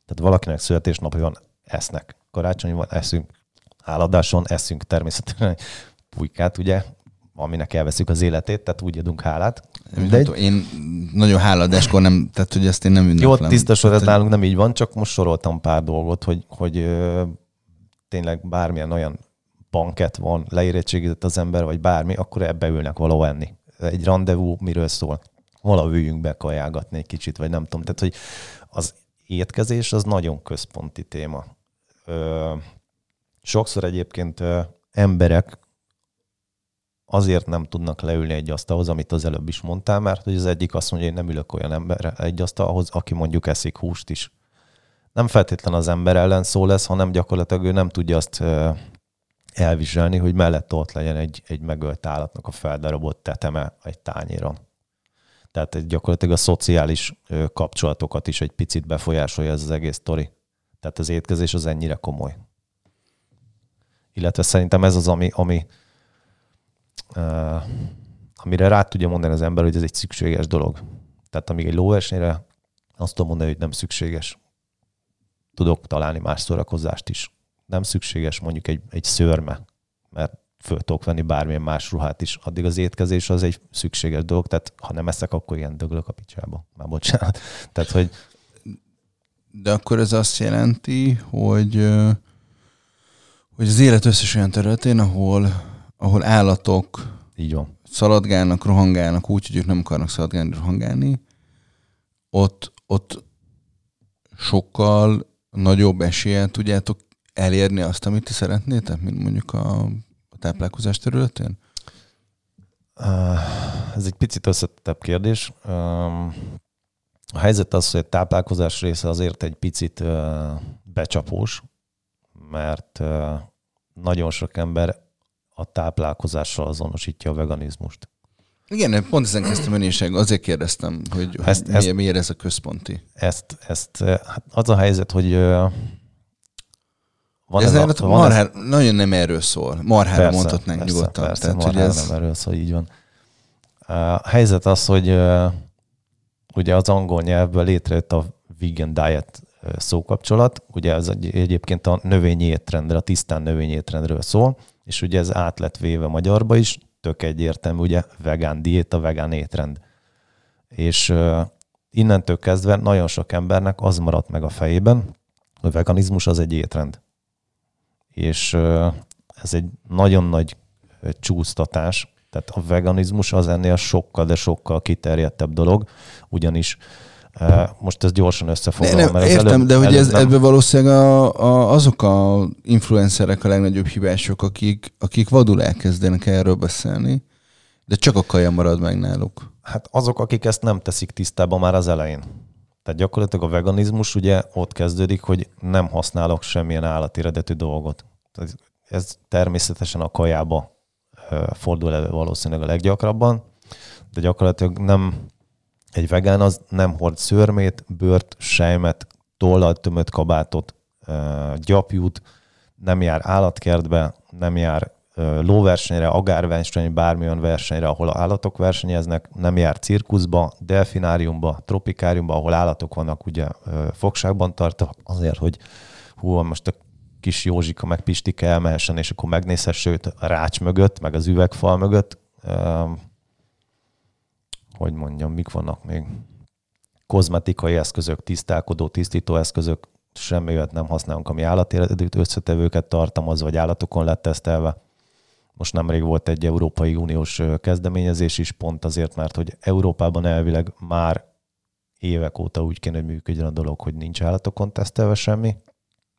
Tehát valakinek születésnapja van, esznek. Karácsony van, eszünk. Háladáson eszünk természetesen pulykát, ugye, aminek elveszük az életét, tehát úgy adunk hálát. De egy... Én nagyon háladáskor nem, tehát hogy ezt én nem ünneplem. Jó, tiszta sor, ez nálunk nem így van, csak most soroltam pár dolgot, hogy, hogy ö, tényleg bármilyen olyan banket van, leérettségizett az ember, vagy bármi, akkor ebbe ülnek valahol enni. Egy rendezvú miről szól? Valahol üljünk kajálgatni egy kicsit, vagy nem tudom. Tehát, hogy az étkezés az nagyon központi téma. Ö, sokszor egyébként ö, emberek azért nem tudnak leülni egy asztalhoz, amit az előbb is mondtál, mert hogy az egyik azt mondja, hogy én nem ülök olyan ember egy asztalhoz, aki mondjuk eszik húst is. Nem feltétlen az ember ellen szó lesz, hanem gyakorlatilag ő nem tudja azt elviselni, hogy mellett ott legyen egy, egy megölt állatnak a feldarabott teteme egy tányéron. Tehát gyakorlatilag a szociális kapcsolatokat is egy picit befolyásolja ez az egész sztori. Tehát az étkezés az ennyire komoly. Illetve szerintem ez az, ami, ami, uh, amire rá tudja mondani az ember, hogy ez egy szükséges dolog. Tehát amíg egy lóversenyre azt tudom mondani, hogy nem szükséges. Tudok találni más szórakozást is. Nem szükséges mondjuk egy, egy szörme, mert föl tudok venni bármilyen más ruhát is. Addig az étkezés az egy szükséges dolog, tehát ha nem eszek, akkor ilyen döglök a picsába. Már bocsánat. Tehát, hogy... De akkor ez azt jelenti, hogy, hogy az élet összes olyan területén, ahol ahol állatok Így van. szaladgálnak, rohangálnak úgy, hogy ők nem akarnak szaladgálni, rohangálni, ott, ott sokkal nagyobb eséllyel tudjátok elérni azt, amit ti szeretnétek, mint mondjuk a, a táplálkozás területén? Ez egy picit összetettebb kérdés. A helyzet az, hogy a táplálkozás része azért egy picit becsapós, mert nagyon sok ember a táplálkozással azonosítja a veganizmust. Igen, pont ezen kezdtem önéság, azért kérdeztem, hogy, ezt, hogy ezt, miért ez a központi. Ezt, ezt, hát az a helyzet, hogy van ez, ez a, van marhár, ez... nagyon nem erről szól. Marhára persze, mondhatnánk persze, nyugodtan. Persze, Tehát, hogy ez... nem erről szól, így van. A helyzet az, hogy ugye az angol nyelvből létrejött a vegan diet szókapcsolat. Ugye ez egyébként a növényi étrendre, a tisztán növényi étrendről szól és ugye ez át lett véve magyarba is, tök egyértelmű, ugye vegán diéta, vegán étrend. És innentől kezdve nagyon sok embernek az maradt meg a fejében, hogy veganizmus az egy étrend. És ez egy nagyon nagy csúsztatás, tehát a veganizmus az ennél sokkal, de sokkal kiterjedtebb dolog, ugyanis most ez gyorsan összefoglalom. Nem, mert értem, előbb, de hogy ez, nem... ebben valószínűleg a, a, azok a influencerek a legnagyobb hibások, akik, akik vadul elkezdenek erről beszélni, de csak a kaja marad meg náluk. Hát azok, akik ezt nem teszik tisztában már az elején. Tehát gyakorlatilag a veganizmus ugye ott kezdődik, hogy nem használok semmilyen állati dolgot. Tehát ez természetesen a kajába fordul elő valószínűleg a leggyakrabban, de gyakorlatilag nem egy vegán az nem hord szörmét, bőrt, sejmet, tollal tömött kabátot, gyapjút, nem jár állatkertbe, nem jár lóversenyre, agárversenyre, bármilyen versenyre, ahol állatok versenyeznek, nem jár cirkuszba, delfináriumba, tropikáriumba, ahol állatok vannak ugye fogságban tartva, azért, hogy hú, most a kis Józsika meg Pistike elmehessen, és akkor megnézhesse őt a rács mögött, meg az üvegfal mögött. Hogy mondjam, mik vannak még? Kozmetikai eszközök, tisztálkodó, tisztító eszközök, semmi olyat nem használunk, ami állatérdőt összetevőket tartalmaz, vagy állatokon lett tesztelve. Most nemrég volt egy Európai Uniós kezdeményezés is, pont azért, mert hogy Európában elvileg már évek óta úgy kéne, hogy működjön a dolog, hogy nincs állatokon tesztelve semmi,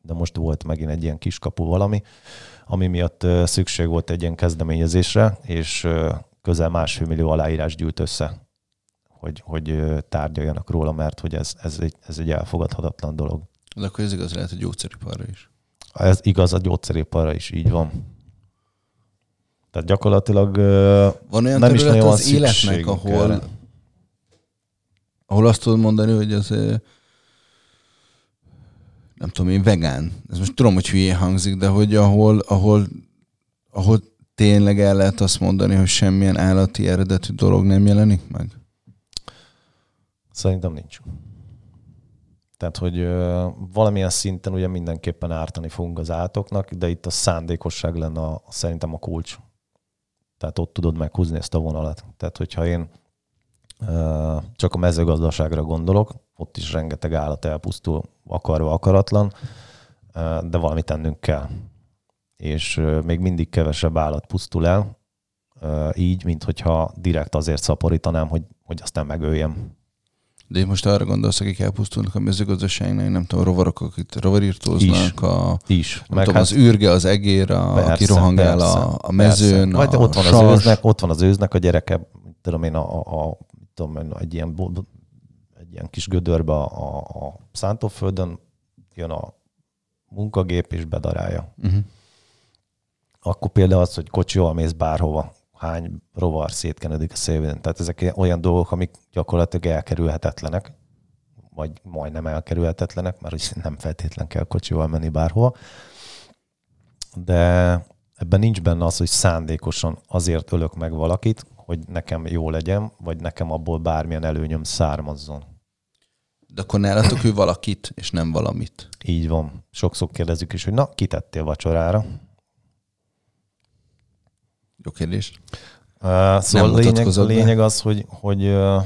de most volt megint egy ilyen kiskapu valami, ami miatt szükség volt egy ilyen kezdeményezésre, és közel másfél millió aláírás gyűlt össze, hogy, hogy tárgyaljanak róla, mert hogy ez, ez, egy, ez egy elfogadhatatlan dolog. De akkor ez igaz lehet a gyógyszeriparra is. Ez igaz a gyógyszeriparra is, így van. Tehát gyakorlatilag van olyan nem is nagyon az életnek, ahol, erre. ahol azt tudod mondani, hogy az nem tudom én, vegán. Ez most tudom, hogy hülyén hangzik, de hogy ahol, ahol, ahol tényleg el lehet azt mondani, hogy semmilyen állati eredetű dolog nem jelenik meg? Szerintem nincs. Tehát, hogy ö, valamilyen szinten ugye mindenképpen ártani fogunk az állatoknak, de itt a szándékosság lenne a, szerintem a kulcs. Tehát ott tudod meghúzni ezt a vonalat. Tehát, hogyha én csak a mezőgazdaságra gondolok, ott is rengeteg állat elpusztul akarva, akaratlan, de valamit tennünk kell. És még mindig kevesebb állat pusztul el, így, mint hogyha direkt azért szaporítanám, hogy, hogy aztán megöljem. De most arra gondolsz, akik elpusztulnak a mezőgazdaságnál, nem tudom, a rovarok, akik rovarírtóznak, is, a, is. Meg tudom, hát, az űrge, az egér, a, persze, aki rohangál persze, a, a mezőn, persze. a ott van, az őznek, ott van az őznek a gyereke, tudom én, a, a, a tudom én, egy ilyen egy ilyen kis gödörbe a, a szántóföldön, jön a munkagép és bedarálja. Uh-huh. Akkor például az, hogy kocsival mész bárhova, hány rovar szétkenedik a szélvén. Tehát ezek olyan dolgok, amik gyakorlatilag elkerülhetetlenek, vagy majdnem elkerülhetetlenek, mert hogy nem feltétlen kell kocsival menni bárhova. De ebben nincs benne az, hogy szándékosan azért ölök meg valakit, hogy nekem jó legyen, vagy nekem abból bármilyen előnyöm származzon. De akkor nálatok ő valakit, és nem valamit. Így van. Sokszor kérdezzük is, hogy na, kitettél vacsorára? Jó kérdés. Uh, szóval a lényeg, lényeg az, hogy, hogy uh,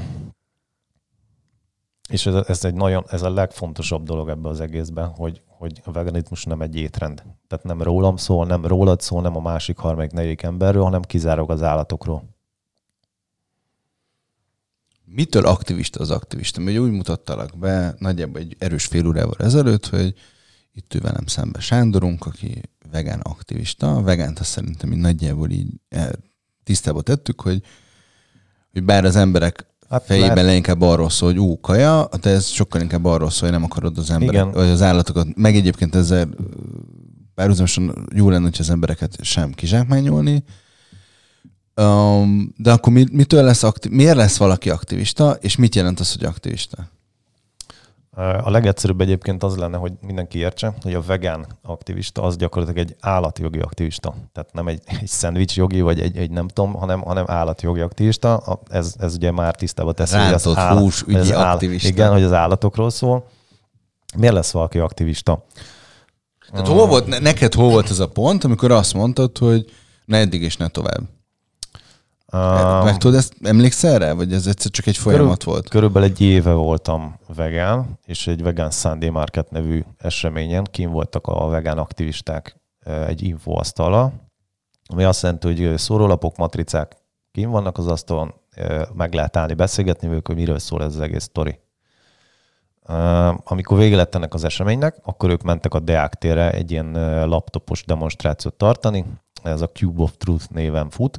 és ez, ez, egy nagyon, ez a legfontosabb dolog ebben az egészben, hogy, hogy a veganizmus nem egy étrend. Tehát nem rólam szól, nem rólad szól, nem a másik, harmadik, negyedik emberről, hanem kizárólag az állatokról. mitől aktivista az aktivista? Mert úgy mutattalak be nagyjából egy erős fél órával ezelőtt, hogy itt ő velem szembe Sándorunk, aki vegán aktivista. A vegánt azt szerintem így nagyjából így eh, tisztába tettük, hogy, hogy bár az emberek hát fejében lehet. leginkább arról szól, hogy ú, kaja, de ez sokkal inkább arról szól, hogy nem akarod az emberek, Igen. vagy az állatokat, meg egyébként ezzel párhuzamosan jó lenne, hogy az embereket sem kizsákmányolni, Um, de akkor mi, mitől lesz aktiv, miért lesz valaki aktivista, és mit jelent az, hogy aktivista? A legegyszerűbb egyébként az lenne, hogy mindenki értse, hogy a vegán aktivista az gyakorlatilag egy állatjogi aktivista. Tehát nem egy, egy szendvics jogi, vagy egy, egy nem tudom, hanem, hanem állatjogi aktivista. Ez, ez ugye már tisztába teszi, hogy az állat, hús ügyi aktivista. Igen, hogy az állatokról szól. Miért lesz valaki aktivista? Tehát hol volt, neked hol volt ez a pont, amikor azt mondtad, hogy ne eddig és ne tovább? Uh, Meg tudod, ezt emlékszel rá, vagy ez egyszer csak egy folyamat körül, volt? Körülbelül egy éve voltam vegán, és egy Vegan Sunday Market nevű eseményen kim voltak a vegán aktivisták egy infoasztala, ami azt jelenti, hogy szórólapok, matricák kim vannak az asztalon, meg lehet állni, beszélgetni velük, hogy miről szól ez az egész sztori. Amikor vége lett ennek az eseménynek, akkor ők mentek a Deák térre egy ilyen laptopos demonstrációt tartani, ez a Cube of Truth néven fut,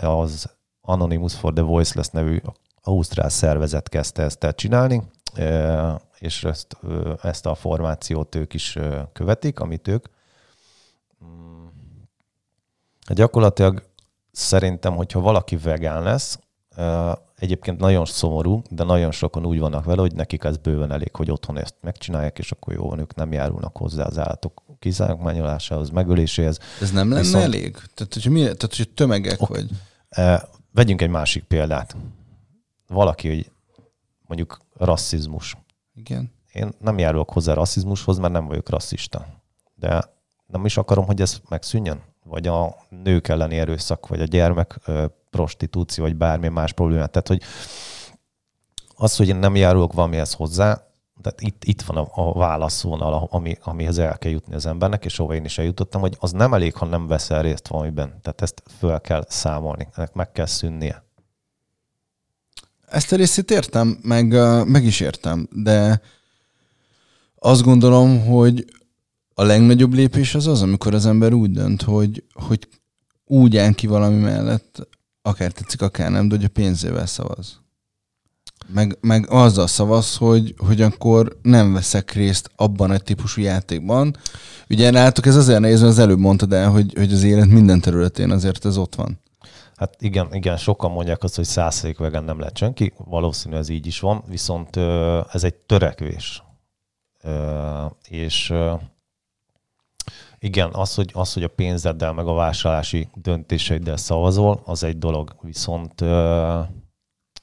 az Anonymous for the Voiceless nevű ausztrál szervezet kezdte ezt el csinálni, és ezt, ezt a formációt ők is követik, amit ők. Mm. Gyakorlatilag szerintem, hogyha valaki vegán lesz, egyébként nagyon szomorú, de nagyon sokan úgy vannak vele, hogy nekik ez bőven elég, hogy otthon ezt megcsinálják, és akkor jó ők nem járulnak hozzá az állatok kizárkmányolásához, megöléséhez. Ez nem lenne Viszont... elég? Tehát, hogy, mi, tehát, hogy tömegek okay. vagy? Vegyünk egy másik példát. Valaki, hogy mondjuk rasszizmus. Igen. Én nem járulok hozzá rasszizmushoz, mert nem vagyok rasszista. De nem is akarom, hogy ez megszűnjön? Vagy a nők elleni erőszak, vagy a gyermek prostitúció, vagy bármi más problémát. Tehát, hogy az, hogy én nem járulok valamihez hozzá, tehát itt, itt van a, a válaszvonal, ami, amihez el kell jutni az embernek, és ahova én is eljutottam, hogy az nem elég, ha nem veszel részt valamiben. Tehát ezt föl kell számolni, ennek meg kell szűnnie. Ezt a részét értem, meg, meg is értem, de azt gondolom, hogy a legnagyobb lépés az az, amikor az ember úgy dönt, hogy, hogy úgy áll ki valami mellett, akár tetszik, akár nem, de hogy a pénzével szavaz. Meg, meg azzal szavaz, hogy, hogy akkor nem veszek részt abban a típusú játékban. Ugye látok, ez azért nehéz, mert az előbb mondtad el, hogy, hogy az élet minden területén azért ez ott van. Hát igen, igen, sokan mondják azt, hogy százszerék vegán nem lehet senki, valószínű ez így is van, viszont ez egy törekvés. És igen, az, hogy, az, hogy a pénzeddel, meg a vásárlási döntéseiddel szavazol, az egy dolog. Viszont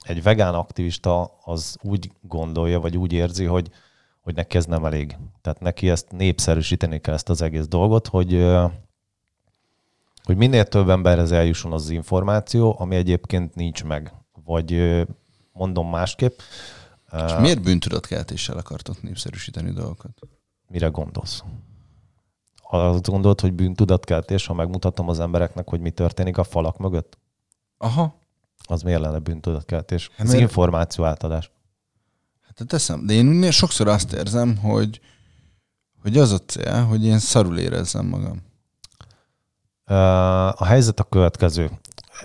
egy vegán aktivista az úgy gondolja, vagy úgy érzi, hogy, hogy neki ez nem elég. Tehát neki ezt népszerűsíteni kell ezt az egész dolgot, hogy, hogy minél több emberhez eljusson az információ, ami egyébként nincs meg. Vagy mondom másképp. És miért bűntudatkeltéssel akartok népszerűsíteni dolgokat? Mire gondolsz? Azt gondolod, hogy bűntudatkeltés, ha megmutatom az embereknek, hogy mi történik a falak mögött? Aha. Az miért lenne bűntudatkeltés? Hát, Ez mert... információ átadás. Hát teszem, de én sokszor azt érzem, hogy, hogy az a cél, hogy én szarul érezzem magam. A helyzet a következő.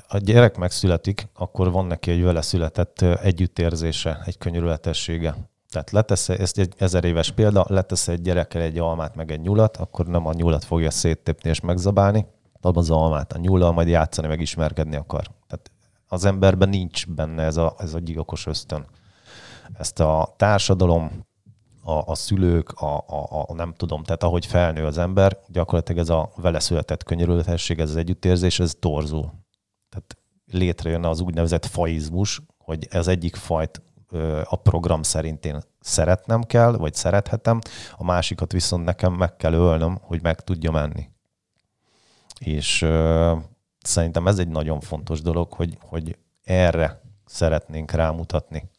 A gyerek megszületik, akkor van neki egy vele született együttérzése, egy könyörületessége. Tehát letesz, ezt egy ezer éves példa, letesz egy gyerekkel egy almát meg egy nyulat, akkor nem a nyulat fogja széttépni és megzabálni, abban az almát, a nyullal majd játszani, meg ismerkedni akar. Tehát az emberben nincs benne ez a, ez a gyilkos ösztön. Ezt a társadalom, a, a szülők, a, a, a, nem tudom, tehát ahogy felnő az ember, gyakorlatilag ez a vele született könyörülhetesség, ez az együttérzés, ez torzul. Tehát létrejönne az úgynevezett faizmus, hogy ez egyik fajt a program szerint én szeretnem kell, vagy szerethetem, a másikat viszont nekem meg kell ölnöm, hogy meg tudja menni. És uh, szerintem ez egy nagyon fontos dolog, hogy, hogy erre szeretnénk rámutatni.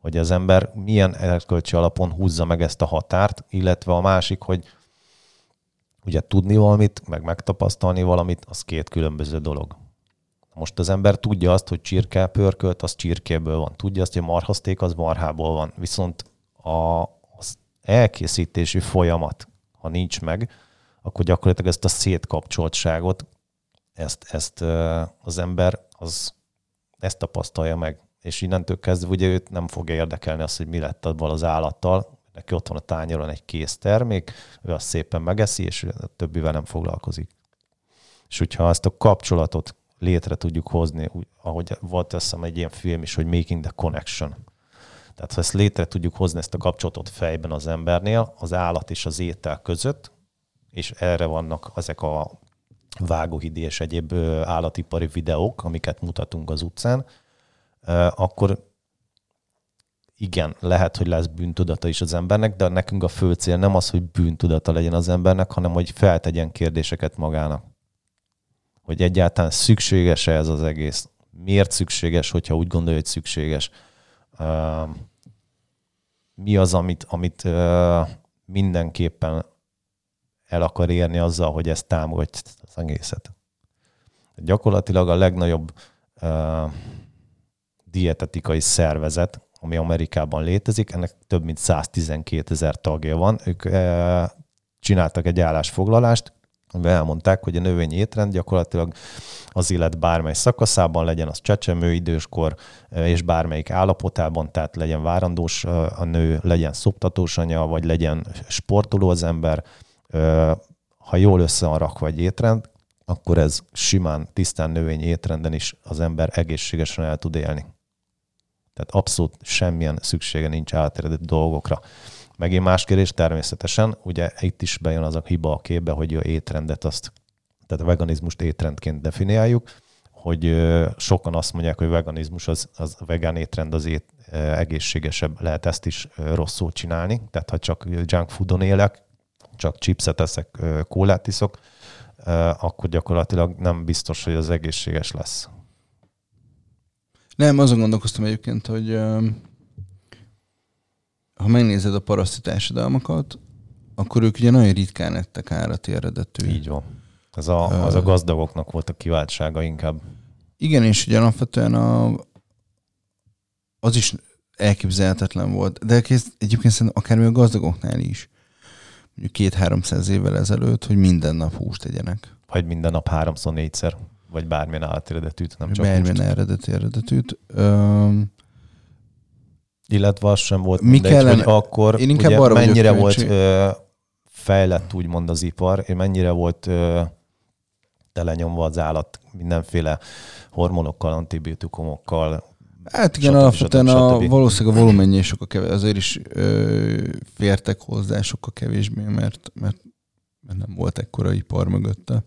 Hogy az ember milyen erkölcsi alapon húzza meg ezt a határt, illetve a másik, hogy ugye tudni valamit, meg megtapasztalni valamit, az két különböző dolog. Most az ember tudja azt, hogy csirke pörkölt, az csirkéből van. Tudja azt, hogy marhaszték, az marhából van. Viszont a, az elkészítési folyamat, ha nincs meg, akkor gyakorlatilag ezt a szétkapcsoltságot, ezt, ezt az ember az ezt tapasztalja meg. És innentől kezdve ugye őt nem fogja érdekelni az, hogy mi lett abban az állattal, neki ott van a tányéron egy kész termék, ő azt szépen megeszi, és a többivel nem foglalkozik. És hogyha ezt a kapcsolatot létre tudjuk hozni, ahogy volt azt hiszem egy ilyen film is, hogy Making the Connection. Tehát ha ezt létre tudjuk hozni, ezt a kapcsolatot fejben az embernél, az állat és az étel között, és erre vannak ezek a vágóhidi és egyéb állatipari videók, amiket mutatunk az utcán, akkor igen, lehet, hogy lesz bűntudata is az embernek, de nekünk a fő cél nem az, hogy bűntudata legyen az embernek, hanem hogy feltegyen kérdéseket magának hogy egyáltalán szükséges-e ez az egész. Miért szükséges, hogyha úgy gondolja, hogy szükséges. Mi az, amit, amit mindenképpen el akar érni azzal, hogy ezt támogatja az egészet. Gyakorlatilag a legnagyobb dietetikai szervezet, ami Amerikában létezik, ennek több mint 112 ezer tagja van. Ők csináltak egy állásfoglalást, amiben elmondták, hogy a növényi étrend gyakorlatilag az élet bármely szakaszában, legyen az csecsemő, időskor és bármelyik állapotában, tehát legyen várandós a nő, legyen szoptatós anya, vagy legyen sportoló az ember, ha jól össze van rakva egy étrend, akkor ez simán, tisztán növényi étrenden is az ember egészségesen el tud élni. Tehát abszolút semmilyen szüksége nincs áteredett dolgokra. Megint más kérdés természetesen, ugye itt is bejön az a hiba a képbe, hogy a étrendet azt, tehát a veganizmust étrendként definiáljuk, hogy sokan azt mondják, hogy veganizmus az, az vegán étrend az ét, egészségesebb, lehet ezt is rosszul csinálni, tehát ha csak junk foodon élek, csak chipset eszek, kólát iszok, akkor gyakorlatilag nem biztos, hogy az egészséges lesz. Nem, azon gondolkoztam egyébként, hogy ha megnézed a paraszti társadalmakat, akkor ők ugye nagyon ritkán ettek állati eredetű. Így van. Ez a, az a gazdagoknak volt a kiváltsága inkább. Igen, és ugye alapvetően a, az is elképzelhetetlen volt. De egyébként szerintem akár a gazdagoknál is. Mondjuk két-háromszáz évvel ezelőtt, hogy minden nap húst tegyenek. Vagy minden nap háromszor, négyszer, vagy bármilyen állati eredetűt, nem csak Bármilyen eredeti eredetűt. Öm, illetve az sem volt Mi mindegy, kellene? hogy akkor Én ugye, arra mennyire volt ö, fejlett úgymond az ipar, és mennyire volt ö, telenyomva az állat mindenféle hormonokkal, antibiotikumokkal. Hát igen, alapvetően a, valószínűleg a volumenje sokkal kevés, azért is ö, fértek hozzá sokkal kevésbé, mert, mert, mert nem volt ekkora ipar mögötte.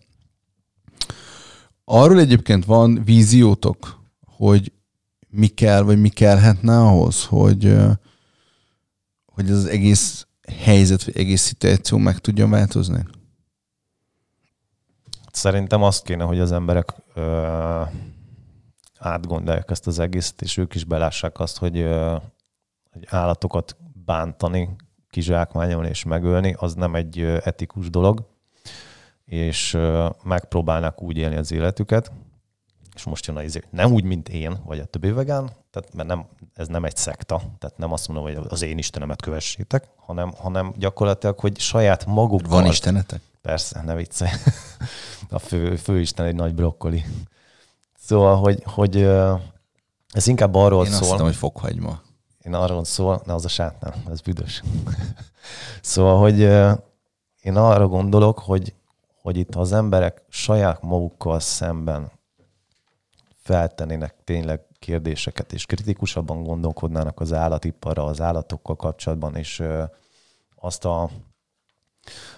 Arról egyébként van víziótok, hogy mi kell, vagy mi kellhetne ahhoz, hogy, hogy ez az egész helyzet, vagy egész szituáció meg tudjon változni? Szerintem azt kéne, hogy az emberek ö, átgondolják ezt az egészet, és ők is belássák azt, hogy, ö, hogy állatokat bántani, kizsákmányolni és megölni, az nem egy etikus dolog, és megpróbálnak úgy élni az életüket, és most jön a izé, nem úgy, mint én, vagy a többi vegán, tehát mert nem, ez nem egy szekta, tehát nem azt mondom, hogy az én istenemet kövessétek, hanem, hanem gyakorlatilag, hogy saját maguk. Van istenetek? Persze, ne viccelj. A fő, főisten egy nagy brokkoli. Szóval, hogy, hogy ez inkább arról én szól. Én azt hiszem, hogy fokhagyma. Én arról szól, ne az a sát nem, ez büdös. [LAUGHS] szóval, hogy én arra gondolok, hogy, hogy itt az emberek saját magukkal szemben feltennének tényleg kérdéseket, és kritikusabban gondolkodnának az állatiparra, az állatokkal kapcsolatban, és azt a,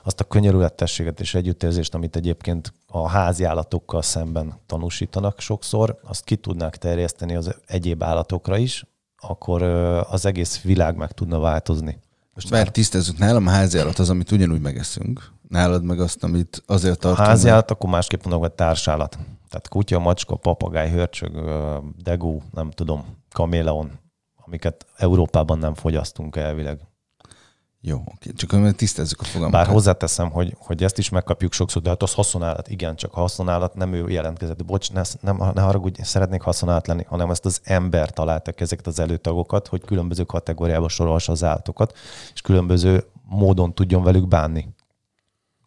azt a könyörületességet és együttérzést, amit egyébként a házi állatokkal szemben tanúsítanak sokszor, azt ki tudnák terjeszteni az egyéb állatokra is, akkor az egész világ meg tudna változni. Most már tisztázzuk, nálam a házi állat az, amit ugyanúgy megeszünk. Nálad meg azt, amit azért tartunk. A házi állat, akkor másképp mondom, hogy társállat. Tehát kutya, macska, papagáj, hörcsög, degú, nem tudom, kaméleon, amiket Európában nem fogyasztunk elvileg. Jó, oké. csak hogy tisztázzuk a fogalmat. Bár hozzáteszem, hogy, hogy ezt is megkapjuk sokszor, de hát az haszonállat, igen, csak a haszonállat nem ő jelentkezett. Bocs, ne, nem, ne haragudj, szeretnék haszonállat lenni, hanem ezt az ember találta ezeket az előtagokat, hogy különböző kategóriába sorolhassa az állatokat, és különböző módon tudjon velük bánni.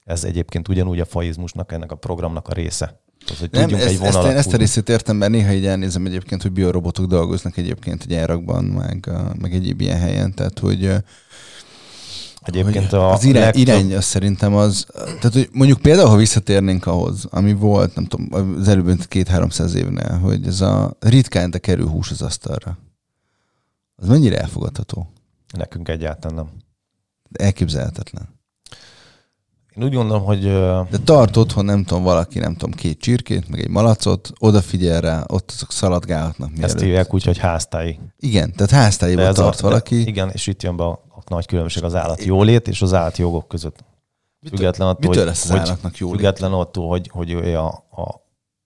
Ez egyébként ugyanúgy a faizmusnak, ennek a programnak a része. Az, hogy nem, ezt, egy ezt, ezt a részét értem, mert néha így elnézem egyébként, hogy biorobotok dolgoznak egyébként egy árakban, meg, meg egyéb ilyen helyen, tehát hogy Egyébként a az irány, legtöbb... irány az szerintem az, tehát hogy mondjuk például, ha visszatérnénk ahhoz, ami volt, nem tudom, az előbb két-háromszáz évnél, hogy ez a ritkán, de kerül hús az asztalra. Az mennyire elfogadható? Nekünk egyáltalán nem. Elképzelhetetlen. Én úgy gondolom, hogy... De tart otthon, nem tudom, valaki, nem tudom, két csirkét, meg egy malacot, odafigyel rá, ott azok szaladgálhatnak. Ezt hívják úgy, hogy háztáji. Igen, tehát háztáiban tart a, valaki. igen, és itt jön be a, a nagy különbség az állat jólét és az állat jogok között. Független attól, mitől hogy, lesz az állatnak jólét? Független attól, hogy, hogy a, a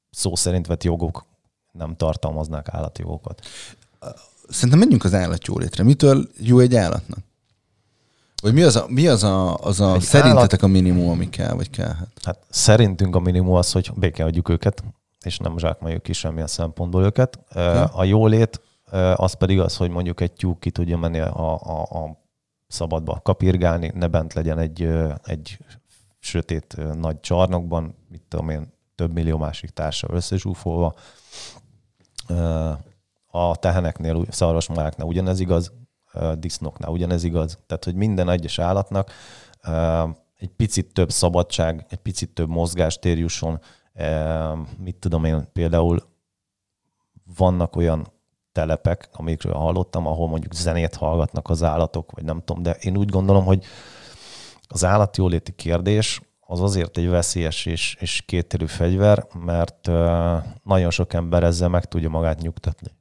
szó szerint vett jogok nem tartalmaznak állatjogokat. Szerintem menjünk az állatjólétre. Mitől jó egy állatnak? Vagy mi az a, mi az a, az a szerintetek állat... a minimum, ami kell, vagy kell? Hát? hát szerintünk a minimum az, hogy béke adjuk őket, és nem zsákmányok ki semmilyen szempontból őket. Ja. A jólét az pedig az, hogy mondjuk egy tyúk ki tudja menni a, a, a szabadba kapirgálni, ne bent legyen egy, egy sötét nagy csarnokban, mit tudom én, több millió másik társa összezsúfolva. A teheneknél, szarvasmaláknál ugyanez igaz, disznóknál ugyanez igaz. Tehát, hogy minden egyes állatnak egy picit több szabadság, egy picit több mozgástér jusson. Mit tudom én, például vannak olyan telepek, amikről hallottam, ahol mondjuk zenét hallgatnak az állatok, vagy nem tudom, de én úgy gondolom, hogy az állatjóléti kérdés az azért egy veszélyes és, és kétérű fegyver, mert nagyon sok ember ezzel meg tudja magát nyugtatni.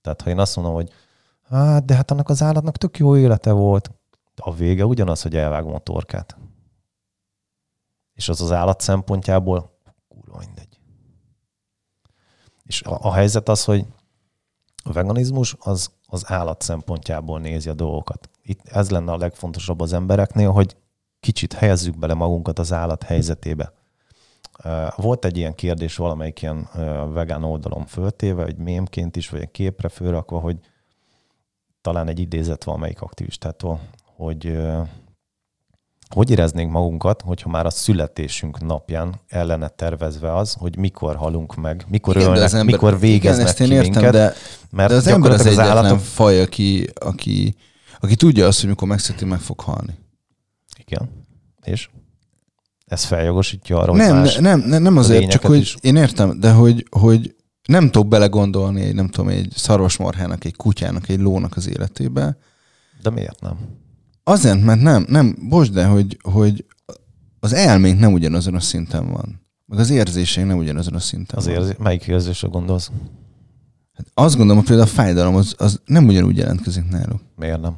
Tehát ha én azt mondom, hogy hát, de hát annak az állatnak tök jó élete volt, a vége ugyanaz, hogy elvágom a torkát. És az az állat szempontjából kurva mindegy. És a, a helyzet az, hogy a veganizmus az az állat szempontjából nézi a dolgokat. Itt ez lenne a legfontosabb az embereknél, hogy kicsit helyezzük bele magunkat az állat helyzetébe. Volt egy ilyen kérdés valamelyik ilyen vegán oldalon föltéve, hogy mémként is, vagy egy képre fölrakva, hogy talán egy idézet valamelyik aktivistától, hogy hogy éreznénk magunkat, hogyha már a születésünk napján ellene tervezve az, hogy mikor halunk meg, mikor igen, ölnek, ember, mikor végeznek igen, ki értem, minket. De, mert de az ember az, az állatok... faj, aki, aki, aki tudja azt, hogy mikor megszületi, meg fog halni. Igen. És? Ez feljogosítja arra, nem, hogy más nem, nem, nem azért, csak hogy is. én értem, de hogy, hogy nem tudok belegondolni egy, nem tudom, egy szarvasmarhának, egy kutyának, egy lónak az életébe. De miért nem? Azért, mert nem, nem, bocs, de hogy, hogy az elménk nem ugyanazon a szinten van. Meg az érzéseink nem ugyanazon a szinten az érzé- Melyik érzésre gondolsz? Hát azt gondolom, hogy például a fájdalom az, az nem ugyanúgy jelentkezik náluk. Miért nem?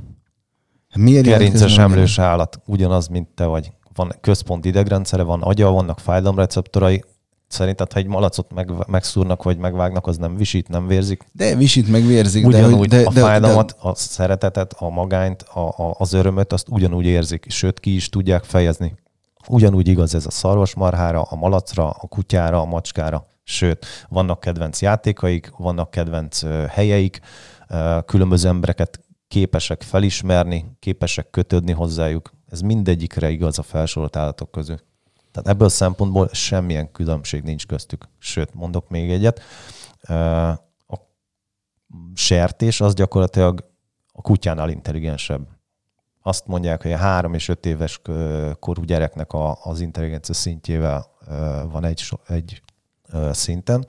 Hát miért Gerinces emlős állat ugyanaz, mint te vagy. Van központi idegrendszere, van agya, vannak fájdalomreceptorai, Szerinted, ha egy malacot meg, megszúrnak, vagy megvágnak, az nem visít, nem vérzik? De visít, meg vérzik. Ugyanúgy de, a de, fájdalmat, de, a szeretetet, a magányt, a, a, az örömöt, azt ugyanúgy érzik, sőt ki is tudják fejezni. Ugyanúgy igaz ez a szarvasmarhára, a malacra, a kutyára, a macskára. Sőt, vannak kedvenc játékaik, vannak kedvenc helyeik, különböző embereket képesek felismerni, képesek kötődni hozzájuk. Ez mindegyikre igaz a felsorolt állatok közül. Tehát ebből a szempontból semmilyen különbség nincs köztük. Sőt, mondok még egyet. A sertés az gyakorlatilag a kutyánál intelligensebb. Azt mondják, hogy a három és öt éves korú gyereknek a, az intelligencia szintjével van egy, egy szinten.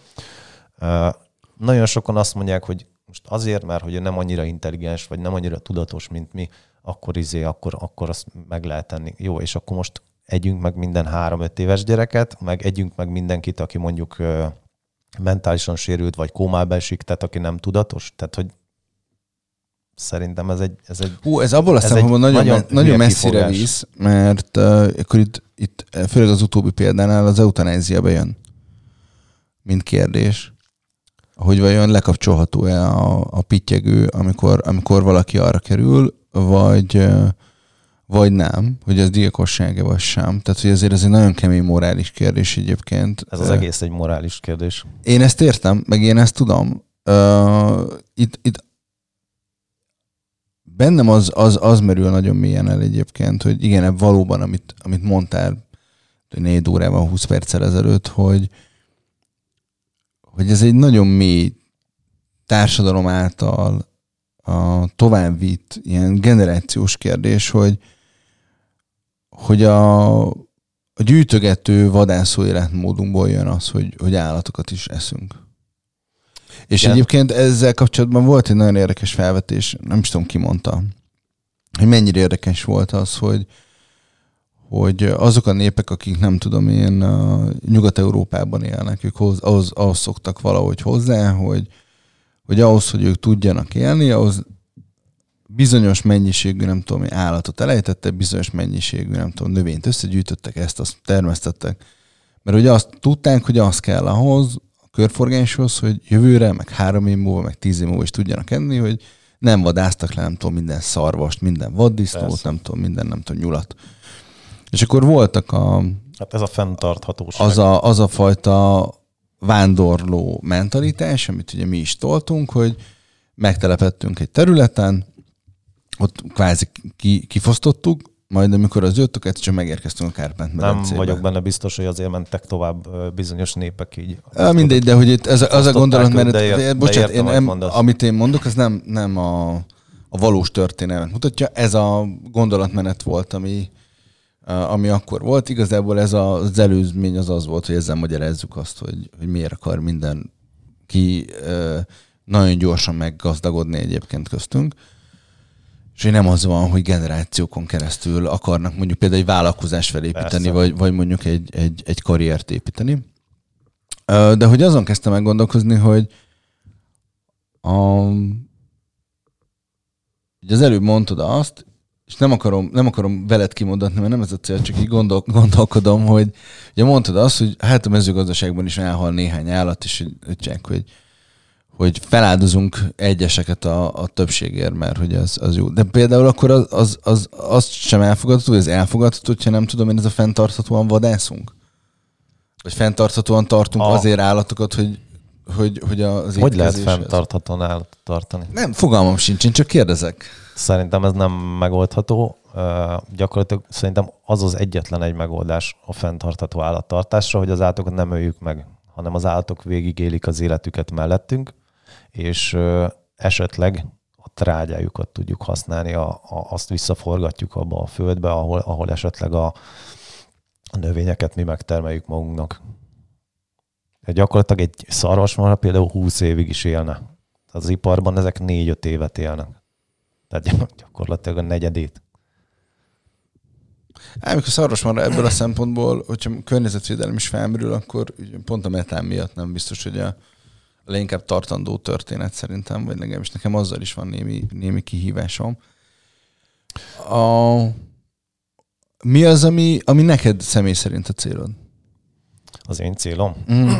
Nagyon sokan azt mondják, hogy most azért, mert hogy nem annyira intelligens, vagy nem annyira tudatos, mint mi, akkor izé, akkor, akkor azt meg lehet tenni. Jó, és akkor most együnk meg minden három-öt éves gyereket, meg együnk meg mindenkit, aki mondjuk mentálisan sérült, vagy kómába esik, tehát aki nem tudatos. Tehát, hogy szerintem ez egy... Ez egy Hú, ez abból a szempontból nagyon, nagyon, nagyon messzire kifogás. visz, mert uh, akkor itt, itt főleg az utóbbi példánál az eutanázia bejön, mint kérdés hogy vajon lekapcsolható-e a, a pittyegő, amikor, amikor valaki arra kerül, vagy, vagy nem, hogy ez gyilkossága vagy sem. Tehát, hogy ezért ez egy nagyon kemény morális kérdés egyébként. Ez az egész egy morális kérdés. Én ezt értem, meg én ezt tudom. Uh, itt, itt bennem az, az, az merül nagyon mélyen el egyébként, hogy igen, valóban, amit, amit mondtál négy órában, 20 perccel ezelőtt, hogy, hogy ez egy nagyon mély társadalom által a továbbvitt ilyen generációs kérdés, hogy, hogy a, a gyűjtögető vadászó életmódunkból jön az, hogy, hogy állatokat is eszünk. És Igen. egyébként ezzel kapcsolatban volt egy nagyon érdekes felvetés, nem is tudom ki mondta, hogy mennyire érdekes volt az, hogy, hogy azok a népek, akik nem tudom én Nyugat-Európában élnek, ők ahhoz, ahhoz, ahhoz szoktak valahogy hozzá, hogy, hogy ahhoz, hogy ők tudjanak élni, ahhoz bizonyos mennyiségű, nem tudom, állatot elejtettek, bizonyos mennyiségű, nem tudom, növényt összegyűjtöttek, ezt azt termesztettek. Mert ugye azt tudták, hogy az kell ahhoz, a körforgáshoz, hogy jövőre, meg három év múlva, meg tíz év múlva is tudjanak enni, hogy nem vadáztak le, nem tudom, minden szarvast, minden vaddisznót, nem tudom, minden, nem tudom, nyulat. És akkor voltak a... Hát ez a fenntarthatóság. Az a, az a fajta vándorló mentalitás, amit ugye mi is toltunk, hogy megtelepettünk egy területen, ott kvázi ki, kifosztottuk majd amikor az jött, akkor csak megérkeztünk a Kárpát Nem vagyok benne biztos, hogy azért mentek tovább bizonyos népek így. A, mindegy, de hogy itt ez, az a gondolat, mert de ért, bocsánat, én nem, amit én mondok, az nem, nem a, a valós történelmet mutatja. Ez a gondolatmenet volt, ami, ami akkor volt. Igazából ez az előzmény az az volt, hogy ezzel magyarázzuk azt, hogy, hogy miért akar minden ki nagyon gyorsan meggazdagodni egyébként köztünk. És nem az van, hogy generációkon keresztül akarnak mondjuk például egy vállalkozás felépíteni, vagy, vagy mondjuk egy, egy, egy karriert építeni. De hogy azon kezdtem meg gondolkozni, hogy a, ugye az előbb mondtad azt, és nem akarom, nem akarom veled kimondatni, mert nem ez a cél, csak így gondol, gondolkodom, hogy ugye mondtad azt, hogy hát a mezőgazdaságban is elhal néhány állat, és hogy, hogy hogy feláldozunk egyeseket a, a többségért, mert hogy az, az jó. De például akkor az, az, az, az sem elfogadható, hogy ez elfogadható, hogyha nem tudom én, ez a fenntarthatóan vadászunk? Vagy fenntarthatóan tartunk a... azért állatokat, hogy, hogy, hogy az Hogy lehet fenntarthatóan állatot tartani? Nem, fogalmam sincs, én csak kérdezek. Szerintem ez nem megoldható. Uh, gyakorlatilag szerintem az az egyetlen egy megoldás a fenntartható állattartásra, hogy az állatokat nem öljük meg, hanem az állatok végigélik az életüket mellettünk, és esetleg a trágyájukat tudjuk használni, a, a, azt visszaforgatjuk abba a földbe, ahol, ahol esetleg a, a növényeket mi megtermeljük magunknak. De gyakorlatilag egy szarvasmarha például 20 évig is élne. Az iparban ezek 4-5 évet élnek. Tehát gyakorlatilag a negyedét. Amikor szarvasmarha ebből a szempontból, hogyha környezetvédelem is felmerül, akkor pont a metán miatt nem biztos, hogy a leginkább tartandó történet szerintem, vagy legalábbis nekem azzal is van némi, némi kihívásom. A, mi az, ami, ami neked személy szerint a célod? Az én célom? Mm. [CLEARS THROAT]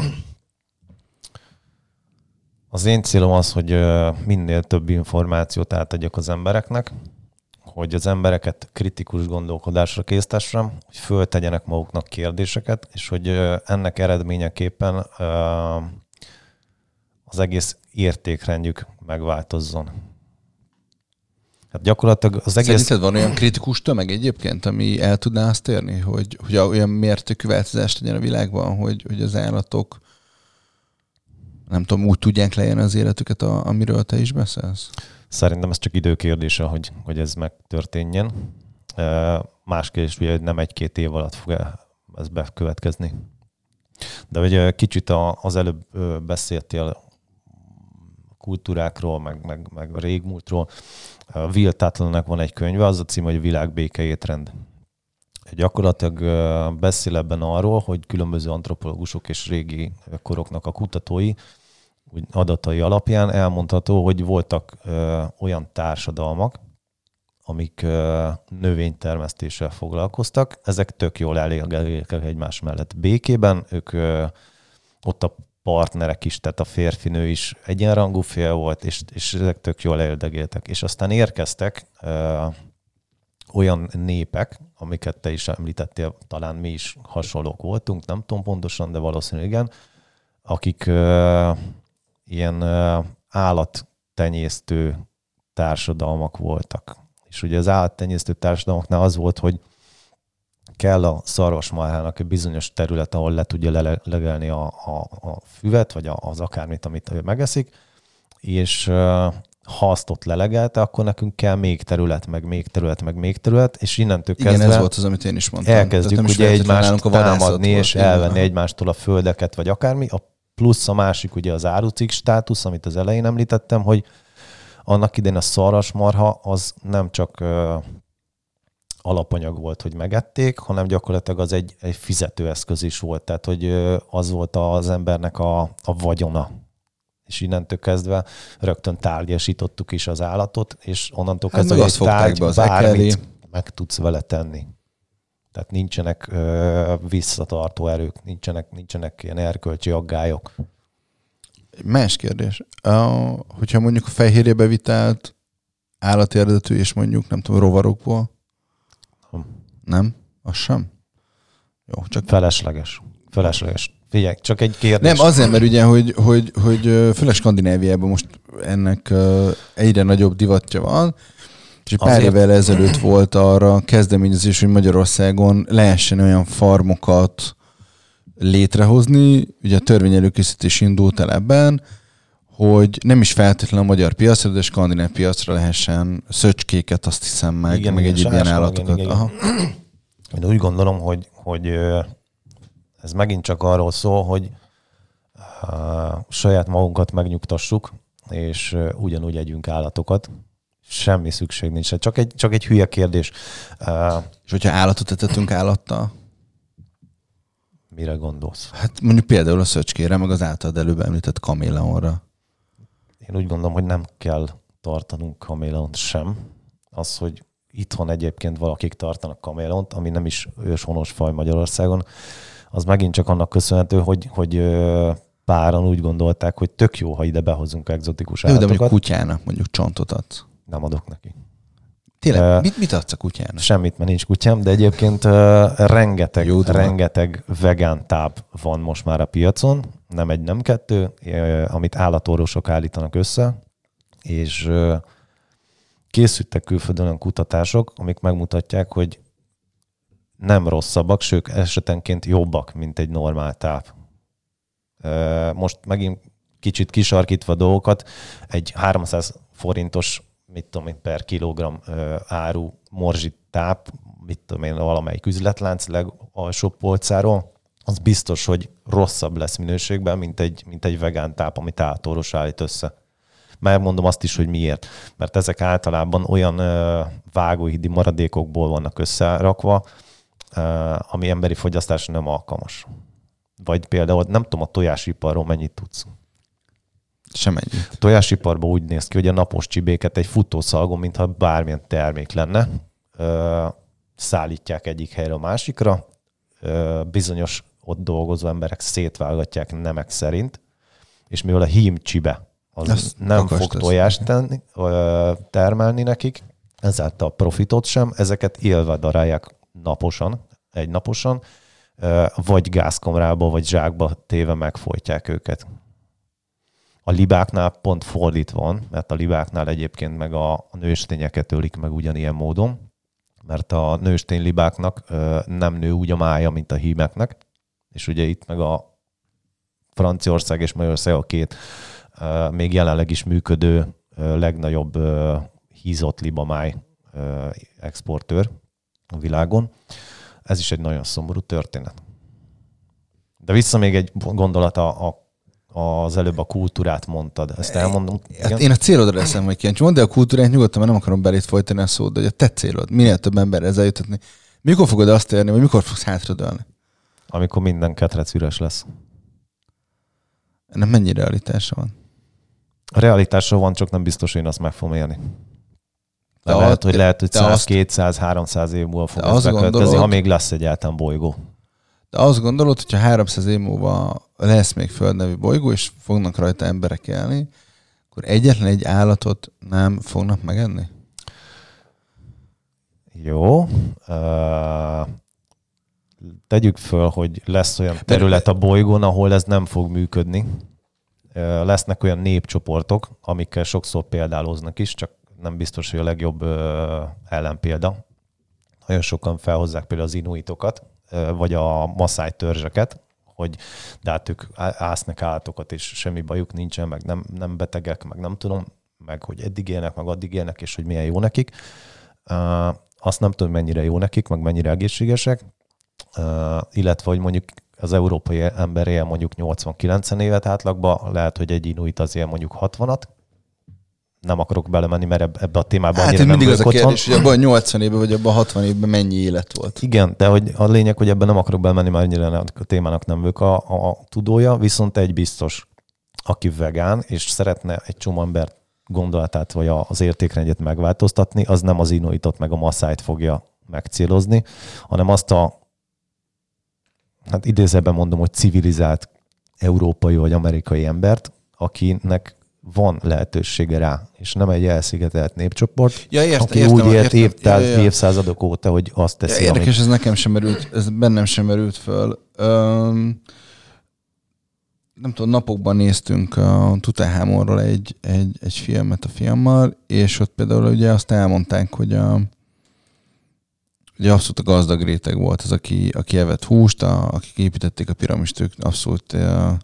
Az én célom az, hogy minél több információt átadjak az embereknek, hogy az embereket kritikus gondolkodásra késztessem, hogy föltegyenek maguknak kérdéseket, és hogy ennek eredményeképpen az egész értékrendjük megváltozzon. Hát gyakorlatilag az egész... Szerinted van olyan kritikus tömeg egyébként, ami el tudná azt érni, hogy, hogy olyan mértékű változást legyen a világban, hogy, hogy az állatok nem tudom, úgy tudják lejönni az életüket, a, amiről te is beszélsz? Szerintem ez csak időkérdése, hogy, hogy ez megtörténjen. Más kérdés, hogy nem egy-két év alatt fog ez bekövetkezni. De hogy kicsit az előbb beszéltél kultúrákról, meg, meg, meg a régmúltról. Will Tatlernek van egy könyve, az a cím, hogy Világ béke étrend. Gyakorlatilag beszél ebben arról, hogy különböző antropológusok és régi koroknak a kutatói úgy adatai alapján elmondható, hogy voltak olyan társadalmak, amik ö, növénytermesztéssel foglalkoztak, ezek tök jól elégek egymás mellett békében, ők ott a partnerek is, tehát a férfinő is egyenrangú fél volt, és, és ezek tök jól eldegéltek. És aztán érkeztek ö, olyan népek, amiket te is említettél, talán mi is hasonlók voltunk, nem tudom pontosan, de valószínűleg igen, akik ö, ilyen ö, állattenyésztő társadalmak voltak. És ugye az állattenyésztő társadalmaknál az volt, hogy kell a szarvasmarhának egy bizonyos terület, ahol le tudja legelni a, a, a füvet, vagy az akármit, amit ő megeszik, és ha azt ott lelegelte, akkor nekünk kell még terület, meg még terület, meg még terület, és innentől Igen, kezdve... ez volt az, amit én is mondtam. Elkezdjük ugye egymást a támadni, és elvenni egymástól a földeket, vagy akármi. A plusz a másik ugye az árucik státusz, amit az elején említettem, hogy annak idején a szarvasmarha az nem csak alapanyag volt, hogy megették, hanem gyakorlatilag az egy, egy fizetőeszköz is volt, tehát hogy az volt az embernek a, a vagyona. És innentől kezdve rögtön tárgyasítottuk is az állatot, és onnantól hát kezdve hát, egy tárgy, be az bármit ekeli. meg tudsz vele tenni. Tehát nincsenek ö, visszatartó erők, nincsenek, nincsenek ilyen erkölcsi aggályok. Más kérdés. Uh, hogyha mondjuk a fehérjébe vitelt állati eredetű, és mondjuk nem tudom, rovarokból, nem? Az sem? Jó, csak... Felesleges. Felesleges. Figyelj, csak egy kérdés. Nem, azért, mert ugye, hogy, hogy, hogy főleg Skandináviában most ennek egyre nagyobb divatja van, És pár Azért- évvel ezelőtt volt arra kezdeményezés, hogy Magyarországon lehessen olyan farmokat létrehozni, ugye a törvény előkészítés indult el ebben, hogy nem is feltétlenül a magyar piacra, de a skandináv piacra lehessen szöcskéket, azt hiszem meg, Igen, meg egyéb ilyen állatokat. igen. Aha. Én úgy gondolom, hogy, hogy ez megint csak arról szól, hogy saját magunkat megnyugtassuk, és ugyanúgy együnk állatokat. Semmi szükség nincs. Csak egy, csak egy hülye kérdés. És hogyha állatot etetünk állattal, mire gondolsz? hát mondjuk például a szöcskére, meg az általad előbb említett kaméleonra. Én úgy gondolom, hogy nem kell tartanunk kaméleont sem. Az, hogy itthon egyébként valakik tartanak kaméleont, ami nem is őshonos faj Magyarországon, az megint csak annak köszönhető, hogy, hogy páran úgy gondolták, hogy tök jó, ha ide behozunk egzotikus Jó, de mondjuk állatokat. kutyának mondjuk csontot adsz. Nem adok neki. Tényleg, Ö, mit, mit adsz a kutyának? Semmit, mert nincs kutyám, de egyébként uh, rengeteg, Jó rengeteg vegán táp van most már a piacon, nem egy, nem kettő, uh, amit állatorvosok állítanak össze, és uh, készültek külföldön olyan kutatások, amik megmutatják, hogy nem rosszabbak, sőt esetenként jobbak, mint egy normál táp. Uh, most megint kicsit kisarkítva dolgokat, egy 300 forintos mit tudom én, per kilogramm ö, áru morzsit táp, mit tudom én, valamelyik üzletlánc legalsóbb polcáról, az biztos, hogy rosszabb lesz minőségben, mint egy, mint egy vegán táp, amit állatorvos állít össze. Megmondom azt is, hogy miért. Mert ezek általában olyan ö, vágóhidi maradékokból vannak összerakva, ö, ami emberi fogyasztásra nem alkalmas. Vagy például, nem tudom, a tojásiparról mennyit tudsz. Sem ennyi. A tojásiparban úgy néz ki, hogy a napos csibéket egy futószalgon, mintha bármilyen termék lenne, ö, szállítják egyik helyre a másikra, ö, bizonyos ott dolgozó emberek szétválogatják nemek szerint, és mivel a hím csibe az Azt nem fog tojást tenni, ö, termelni nekik, ezáltal a profitot sem, ezeket élve darálják naposan, egy naposan, vagy gázkamrába, vagy zsákba téve megfojtják őket. A libáknál pont fordítva van, mert a libáknál egyébként meg a, nőstényeket ölik meg ugyanilyen módon, mert a nőstény libáknak nem nő úgy a mája, mint a hímeknek, és ugye itt meg a Franciaország és Magyarország a két még jelenleg is működő legnagyobb hízott libamáj exportőr a világon. Ez is egy nagyon szomorú történet. De vissza még egy gondolat a az előbb a kultúrát mondtad. Ezt elmondom. Hát én a célodra leszem, hogy kíváncsi. Mondd el a kultúrát nyugodtan, mert nem akarom belét folytani a szót, de hogy a te célod, minél több ember ezzel jutatni. Mikor fogod azt érni, vagy mikor fogsz hátradőlni? Amikor minden ketrec üres lesz. Ennek mennyi realitása van? A realitásról van, csak nem biztos, hogy én azt meg fogom élni. De lehet, hogy lehet, hogy te 100, azt- 200, 300 év múlva fog ez bekövetkezni, ha még lesz egyáltalán bolygó. De azt gondolod, hogyha 300 év múlva lesz még földnevű bolygó, és fognak rajta emberek élni, akkor egyetlen egy állatot nem fognak megenni? Jó. Uh, tegyük föl, hogy lesz olyan terület a bolygón, ahol ez nem fog működni. Uh, lesznek olyan népcsoportok, amikkel sokszor példáloznak is, csak nem biztos, hogy a legjobb uh, ellenpélda. Nagyon sokan felhozzák például az inuitokat, vagy a maszáj törzseket, hogy de hát ők ásznak állatokat, és semmi bajuk nincsen, meg nem, nem betegek, meg nem tudom, meg hogy eddig élnek, meg addig élnek, és hogy milyen jó nekik. Azt nem tudom, mennyire jó nekik, meg mennyire egészségesek, illetve, hogy mondjuk az európai ember él mondjuk 80-90 évet átlagban, lehet, hogy egy inuit az él mondjuk 60-at, nem akarok belemenni, mert eb- ebbe a témába Hát annyira én nem mindig az a otthon. kérdés, hogy abban a 80 évben, vagy abban a 60 évben mennyi élet volt. Igen, de hogy a lényeg, hogy ebben nem akarok belemenni, mert annyira a témának nem vagyok a, a, a tudója, viszont egy biztos, aki vegán, és szeretne egy csomó embert gondolatát, vagy az értékrendjét megváltoztatni, az nem az inuitot meg a masszájt fogja megcélozni, hanem azt a, hát idézőben mondom, hogy civilizált európai vagy amerikai embert, akinek van lehetősége rá, és nem egy elszigetelt népcsoport, Ja, értem, aki értem, úgy élt értem. évtáz, Ja, ja, ja. évszázadok óta, hogy azt Ja, teszi, érdekes, amit... ez nekem sem merült, ez bennem sem merült föl. Öm, nem tudom, napokban néztünk a Tutanhamonról egy, egy, egy filmet a fiammal, és ott például ugye azt elmondták, hogy a, ugye abszolút a gazdag réteg volt az, aki, aki evett húst, a, akik építették a piramist, ők abszolút a,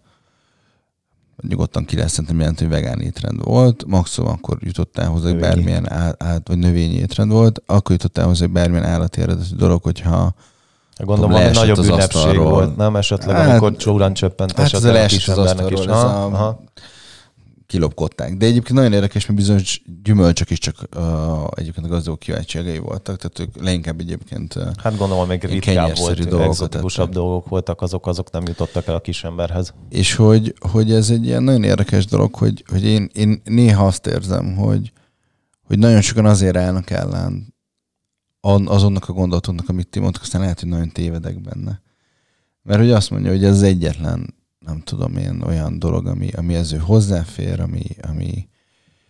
nyugodtan ki lehet szerintem jelenti, hogy vegán étrend volt, maximum akkor jutottál hozzá, hogy bármilyen át, vagy növényi étrend volt, akkor jutottál hozzá, hogy bármilyen állati eredetű dolog, hogyha Gondolom, valami nagyobb ünnepség asztalról. volt, nem? Esetleg, hát, amikor csúrán csöppent hát esetleg a kis embernek is. Aha, a, aha. Kilopkodták. De egyébként nagyon érdekes, mert bizonyos gyümölcsök is csak uh, egyébként a gazdagok kiváltságai voltak, tehát ők leginkább egyébként uh, Hát gondolom, még ritkább volt, egzotikusabb dolgok voltak, azok, azok nem jutottak el a kis emberhez. És hogy, hogy ez egy ilyen nagyon érdekes dolog, hogy, hogy én, én néha azt érzem, hogy, hogy nagyon sokan azért állnak ellen azonnak a gondolatunknak, amit ti mondtak, aztán lehet, hogy nagyon tévedek benne. Mert hogy azt mondja, hogy ez az egyetlen, nem tudom én, olyan dolog, ami, ami ez ő hozzáfér, ami, ami...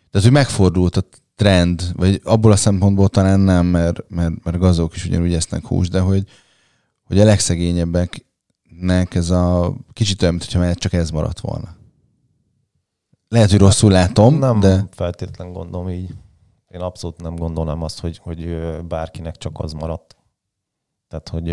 Tehát, hogy megfordult a trend, vagy abból a szempontból talán nem, mert, mert, mert gazdagok is ugyanúgy esznek hús, de hogy, hogy a legszegényebbeknek ez a kicsit olyan, mintha csak ez maradt volna. Lehet, hogy rosszul látom, nem de... feltétlen gondolom így. Én abszolút nem gondolnám azt, hogy, hogy bárkinek csak az maradt. Tehát, hogy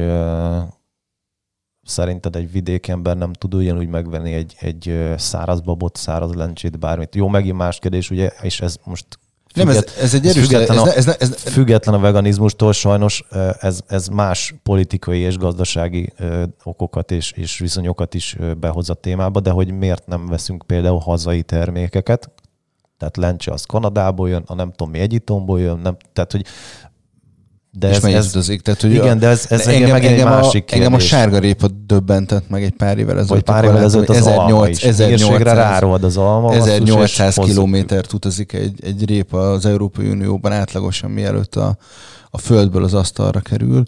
szerinted egy vidéki ember nem tud ugyanúgy megvenni egy, egy száraz babot, száraz lencsét, bármit. Jó, megint más kérdés, ugye, és ez most nem, ez, ez egy erős... Független, ez, ez, ez, ez, független a veganizmustól sajnos ez, ez más politikai és gazdasági okokat és, és viszonyokat is behoz a témába, de hogy miért nem veszünk például hazai termékeket, tehát lencse az Kanadából jön, a nem tudom mi Egyiptomból jön, nem, tehát hogy de és ez, ez, utazik, tehát, hogy igen, de ez, ez engem, engem, engem, a, másik engem a sárga répa döbbentett meg egy pár évvel ezelőtt. Pár évvel ezelőtt az 1800, alma is. 1800, rárohad az alma. 1800 kilométert utazik egy, egy répa az Európai Unióban átlagosan, mielőtt a, a földből az asztalra kerül.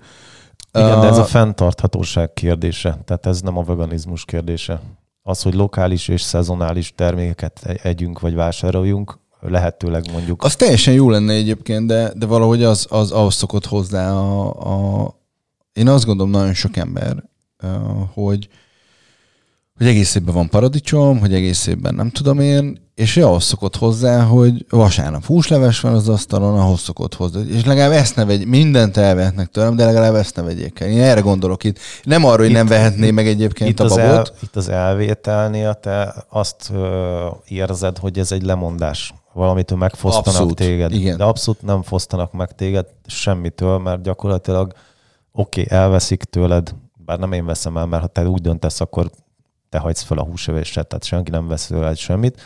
Igen, de ez a fenntarthatóság kérdése, tehát ez nem a veganizmus kérdése az, hogy lokális és szezonális termékeket e- együnk vagy vásároljunk, lehetőleg mondjuk. Az teljesen jó lenne egyébként, de, de valahogy az, az ahhoz szokott hozzá a, a, én azt gondolom nagyon sok ember, hogy, hogy egész évben van paradicsom, hogy egész évben nem tudom én, és ahhoz szokott hozzá, hogy vasárnap húsleves van az asztalon, ahhoz szokott hozzá. És legalább ezt ne vegy, mindent elvehetnek tőlem, de legalább ezt ne vegyék el. Én erre gondolok itt. Nem arra, hogy itt, nem vehetné meg egyébként itt a babot. Az el, itt az elvételnél te azt ö, érzed, hogy ez egy lemondás. Valamitől megfosztanak abszolút, téged. Igen. De abszolút nem fosztanak meg téged semmitől, mert gyakorlatilag oké, okay, elveszik tőled, bár nem én veszem el, mert ha te úgy döntesz, akkor te hagysz fel a húsövéset, tehát senki nem vesz tőled semmit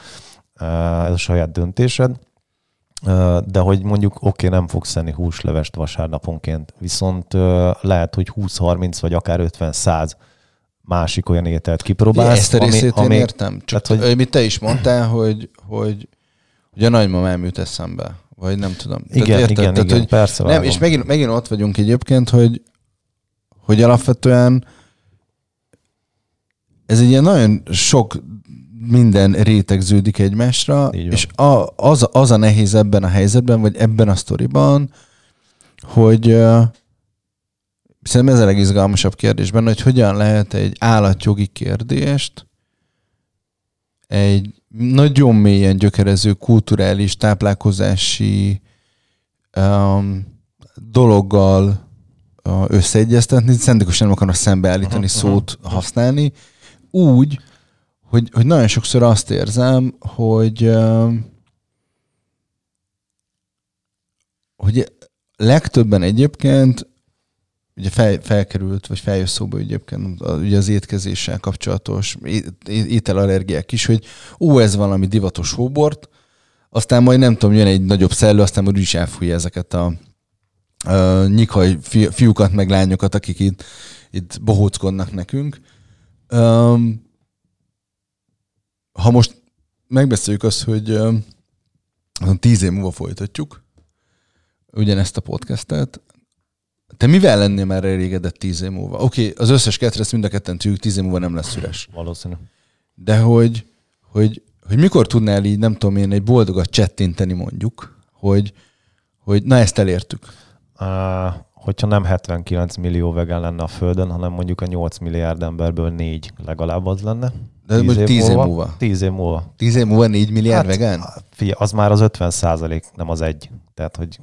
ez a saját döntésed, de hogy mondjuk oké, okay, nem fogsz enni húslevest vasárnaponként, viszont lehet, hogy 20-30 vagy akár 50-100 másik olyan ételt kipróbálsz. Ezt a részét ami, én értem. Csak tehát, hogy... mit te is mondtál, hogy, hogy, hogy a nagymamám jut eszembe. Vagy nem tudom. Igen, tehát érted? igen, tehát, igen, hogy persze. Nem, és megint, megint ott vagyunk egyébként, hogy, hogy alapvetően ez egy ilyen nagyon sok minden rétegződik egymásra, és a, az, az a nehéz ebben a helyzetben, vagy ebben a sztoriban, hogy uh, szerintem ez a legizgalmasabb kérdésben, hogy hogyan lehet egy állatjogi kérdést egy nagyon mélyen gyökerező kulturális, táplálkozási um, dologgal uh, összeegyeztetni. Szentikusan nem akarnak szembeállítani uh-huh, szót uh-huh. használni. Úgy, hogy, hogy nagyon sokszor azt érzem, hogy hogy legtöbben egyébként ugye fel, felkerült, vagy feljött szóba egyébként ugye az étkezéssel kapcsolatos ételallergiák is, hogy ó, ez valami divatos hóbort, aztán majd nem tudom, jön egy nagyobb szellő, aztán majd is elfújja ezeket a, a nyikhaj fiúkat, meg lányokat, akik itt, itt bohóckodnak nekünk. Um, ha most megbeszéljük azt, hogy tíz év múlva folytatjuk ugyanezt a podcastet, te mivel lennél már elégedett tíz év múlva? Oké, okay, az összes ketrec mind a ketten tűjük, tíz év múlva nem lesz üres. Valószínű. De hogy, hogy, hogy mikor tudnál így, nem tudom én, egy boldogat csettinteni mondjuk, hogy, hogy na ezt elértük. Uh, hogyha nem 79 millió vegán lenne a Földön, hanem mondjuk a 8 milliárd emberből négy legalább az lenne. De tíz, tíz év múlva. Tíz év múlva. Tíz év múlva 4 milliárd hát, vegán? Figyelj, az már az 50 százalék, nem az egy. Tehát, hogy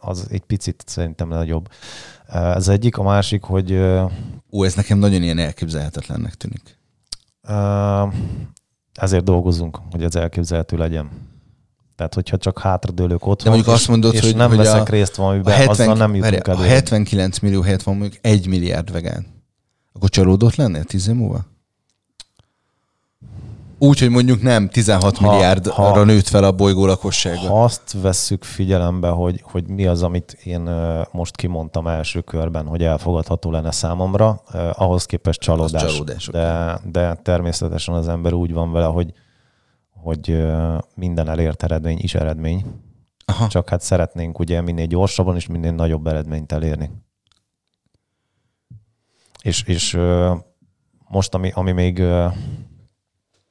az egy picit szerintem nagyobb. Ez egyik, a másik, hogy... Ó, ez nekem nagyon ilyen elképzelhetetlennek tűnik. Ezért dolgozunk, hogy ez elképzelhető legyen. Tehát, hogyha csak hátradőlök otthon, De mondjuk azt mondod, és hogy, nem hogy veszek a, részt valamiben, a 70, azzal nem jutunk elő. A 79 millió helyett van mondjuk 1 milliárd vegán. Akkor csalódott lennél 10 év múlva? Úgy, hogy mondjuk nem 16 ha, milliárdra ha, nőtt fel a bolygó lakossága. Ha azt vesszük figyelembe, hogy, hogy mi az, amit én most kimondtam első körben, hogy elfogadható lenne számomra, ahhoz képest csalódás. csalódás de, de természetesen az ember úgy van vele, hogy, hogy minden elért eredmény is eredmény. Aha. Csak hát szeretnénk ugye minél gyorsabban és minél nagyobb eredményt elérni. És, és most, ami, ami még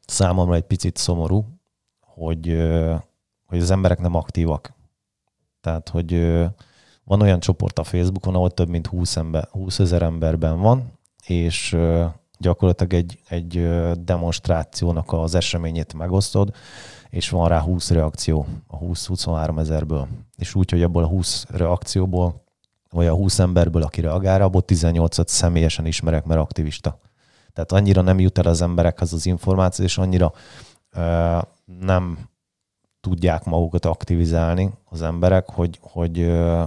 számomra egy picit szomorú, hogy, hogy az emberek nem aktívak. Tehát, hogy van olyan csoport a Facebookon, ahol több mint 20, ember, 20 ezer emberben van, és gyakorlatilag egy, egy demonstrációnak az eseményét megosztod, és van rá 20 reakció a 20-23 ezerből. És úgy, hogy abból a 20 reakcióból, vagy a 20 emberből, aki reagál, abból 18-at személyesen ismerek, mert aktivista. Tehát annyira nem jut el az emberekhez az információ, és annyira ö, nem tudják magukat aktivizálni az emberek, hogy, hogy ö,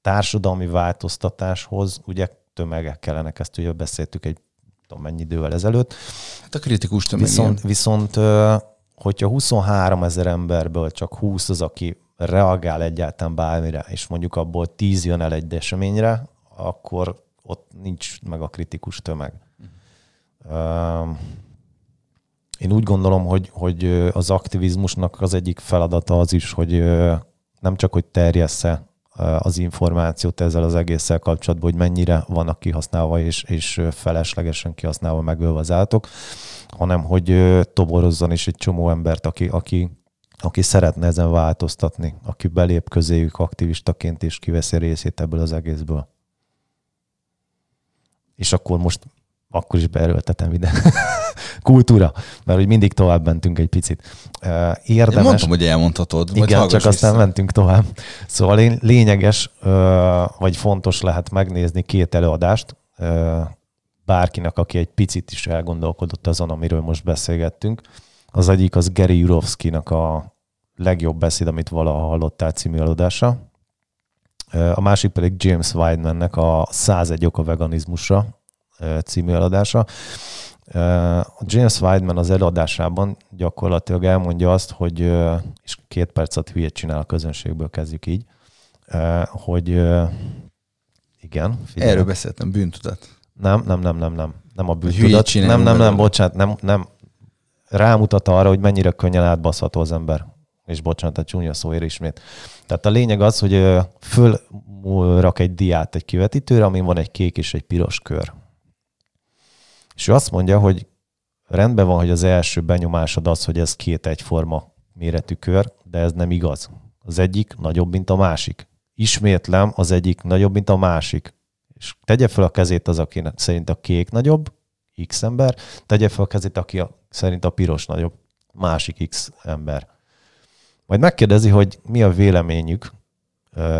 társadalmi változtatáshoz ugye tömegek kellenek, ezt ugye beszéltük egy tudom mennyi idővel ezelőtt. Hát a kritikus tömeg. Viszont, viszont hogyha 23 ezer emberből csak 20 az, aki reagál egyáltalán bármire, és mondjuk abból 10 jön el egy eseményre, akkor ott nincs meg a kritikus tömeg. Én úgy gondolom, hogy, hogy az aktivizmusnak az egyik feladata az is, hogy nem csak, hogy terjessze az információt ezzel az egésszel kapcsolatban, hogy mennyire vannak kihasználva és, és feleslegesen kihasználva megölve az állatok, hanem hogy toborozzon is egy csomó embert, aki, aki, aki szeretne ezen változtatni, aki belép közéjük aktivistaként és kiveszi részét ebből az egészből. És akkor most akkor is beerőltetem ide. [LAUGHS] Kultúra, mert hogy mindig tovább mentünk egy picit. Érdemes. Én mondtam, hogy elmondhatod. Igen, csak aztán mentünk tovább. Szóval lényeges, vagy fontos lehet megnézni két előadást, bárkinek, aki egy picit is elgondolkodott azon, amiről most beszélgettünk. Az egyik az Gary Jurovszkinak a legjobb beszéd, amit valaha hallottál című előadása. A másik pedig James Weidmannek a 101 ok a veganizmusra című eladása. A James Weidman az előadásában gyakorlatilag elmondja azt, hogy, és két percet hülyét csinál a közönségből, kezdjük így, hogy igen. Figyelj. Erről beszéltem, bűntudat. Nem, nem, nem, nem, nem. Nem a bűntudat. Nem, nem, nem, bocsánat, nem, nem. Rámutat arra, hogy mennyire könnyen átbaszható az ember. És bocsánat, a csúnya szóért ismét. Tehát a lényeg az, hogy fölrak egy diát egy kivetítőre, amin van egy kék és egy piros kör. És ő azt mondja, hogy rendben van, hogy az első benyomásod az, hogy ez két egyforma méretű kör, de ez nem igaz. Az egyik nagyobb, mint a másik. Ismétlem, az egyik nagyobb, mint a másik. És tegye fel a kezét az, aki szerint a kék nagyobb, X ember, tegye fel a kezét, aki a, szerint a piros nagyobb, másik X ember. Majd megkérdezi, hogy mi a véleményük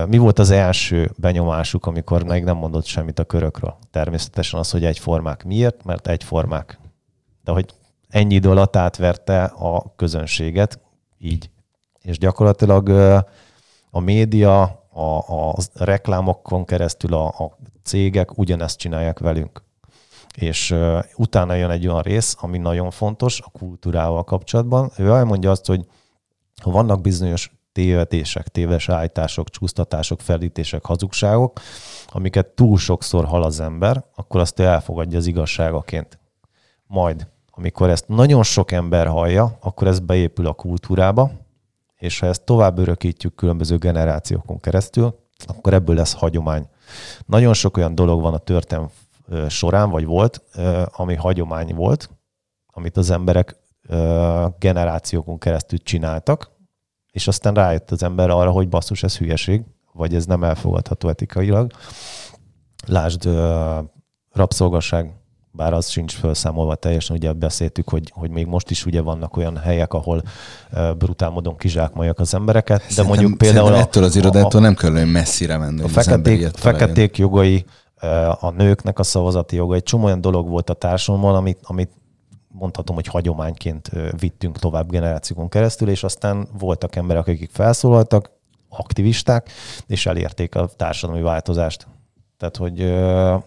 mi volt az első benyomásuk, amikor még nem mondott semmit a körökről? Természetesen az, hogy egyformák. Miért? Mert egyformák. De hogy ennyi idő alatt átverte a közönséget, így. És gyakorlatilag a média, a, a reklámokon keresztül a, a cégek ugyanezt csinálják velünk. És utána jön egy olyan rész, ami nagyon fontos a kultúrával kapcsolatban. Ő elmondja azt, hogy ha vannak bizonyos tévedések, téves állítások, csúsztatások, felítések, hazugságok, amiket túl sokszor hal az ember, akkor azt ő elfogadja az igazságaként. Majd, amikor ezt nagyon sok ember hallja, akkor ez beépül a kultúrába, és ha ezt tovább örökítjük különböző generációkon keresztül, akkor ebből lesz hagyomány. Nagyon sok olyan dolog van a történelm során, vagy volt, ami hagyomány volt, amit az emberek generációkon keresztül csináltak, és aztán rájött az ember arra, hogy basszus, ez hülyeség, vagy ez nem elfogadható etikailag. Lásd, rabszolgaság, bár az sincs felszámolva teljesen, ugye beszéltük, hogy, hogy még most is ugye vannak olyan helyek, ahol brutál módon kizsákmolják az embereket, de Szerintem- mondjuk például a, ettől az irodától nem kell olyan messzire menni. a feketék, feketék jogai, a nőknek a szavazati joga, egy csomó olyan dolog volt a társadalomban, amit, amit mondhatom, hogy hagyományként vittünk tovább generációkon keresztül, és aztán voltak emberek, akik felszólaltak, aktivisták, és elérték a társadalmi változást. Tehát, hogy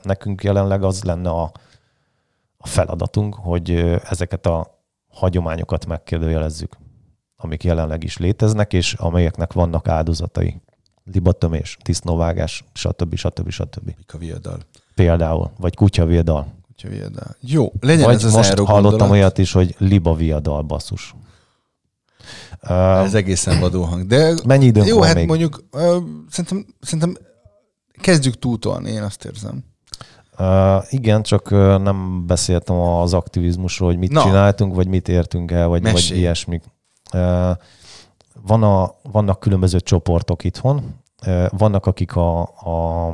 nekünk jelenleg az lenne a, a feladatunk, hogy ezeket a hagyományokat megkérdőjelezzük, amik jelenleg is léteznek, és amelyeknek vannak áldozatai. Libatömés, disznóvágás, stb. stb. stb. Pika viadal. Például, vagy kutyavédal. Pika viadal. Jó, legyen Vagy ez az most hallottam gondolat. olyat is, hogy libaviadal basszus. Ez egészen vadó hang. De Mennyi időnk jó, van hát még? mondjuk szerintem, szerintem kezdjük túltolni, én azt érzem. Uh, igen, csak uh, nem beszéltem az aktivizmusról, hogy mit Na. Csináltunk, vagy mit értünk el, vagy, vagy Mesélj. ilyesmik. Uh, van a, vannak különböző csoportok itthon, uh, vannak, akik a, a,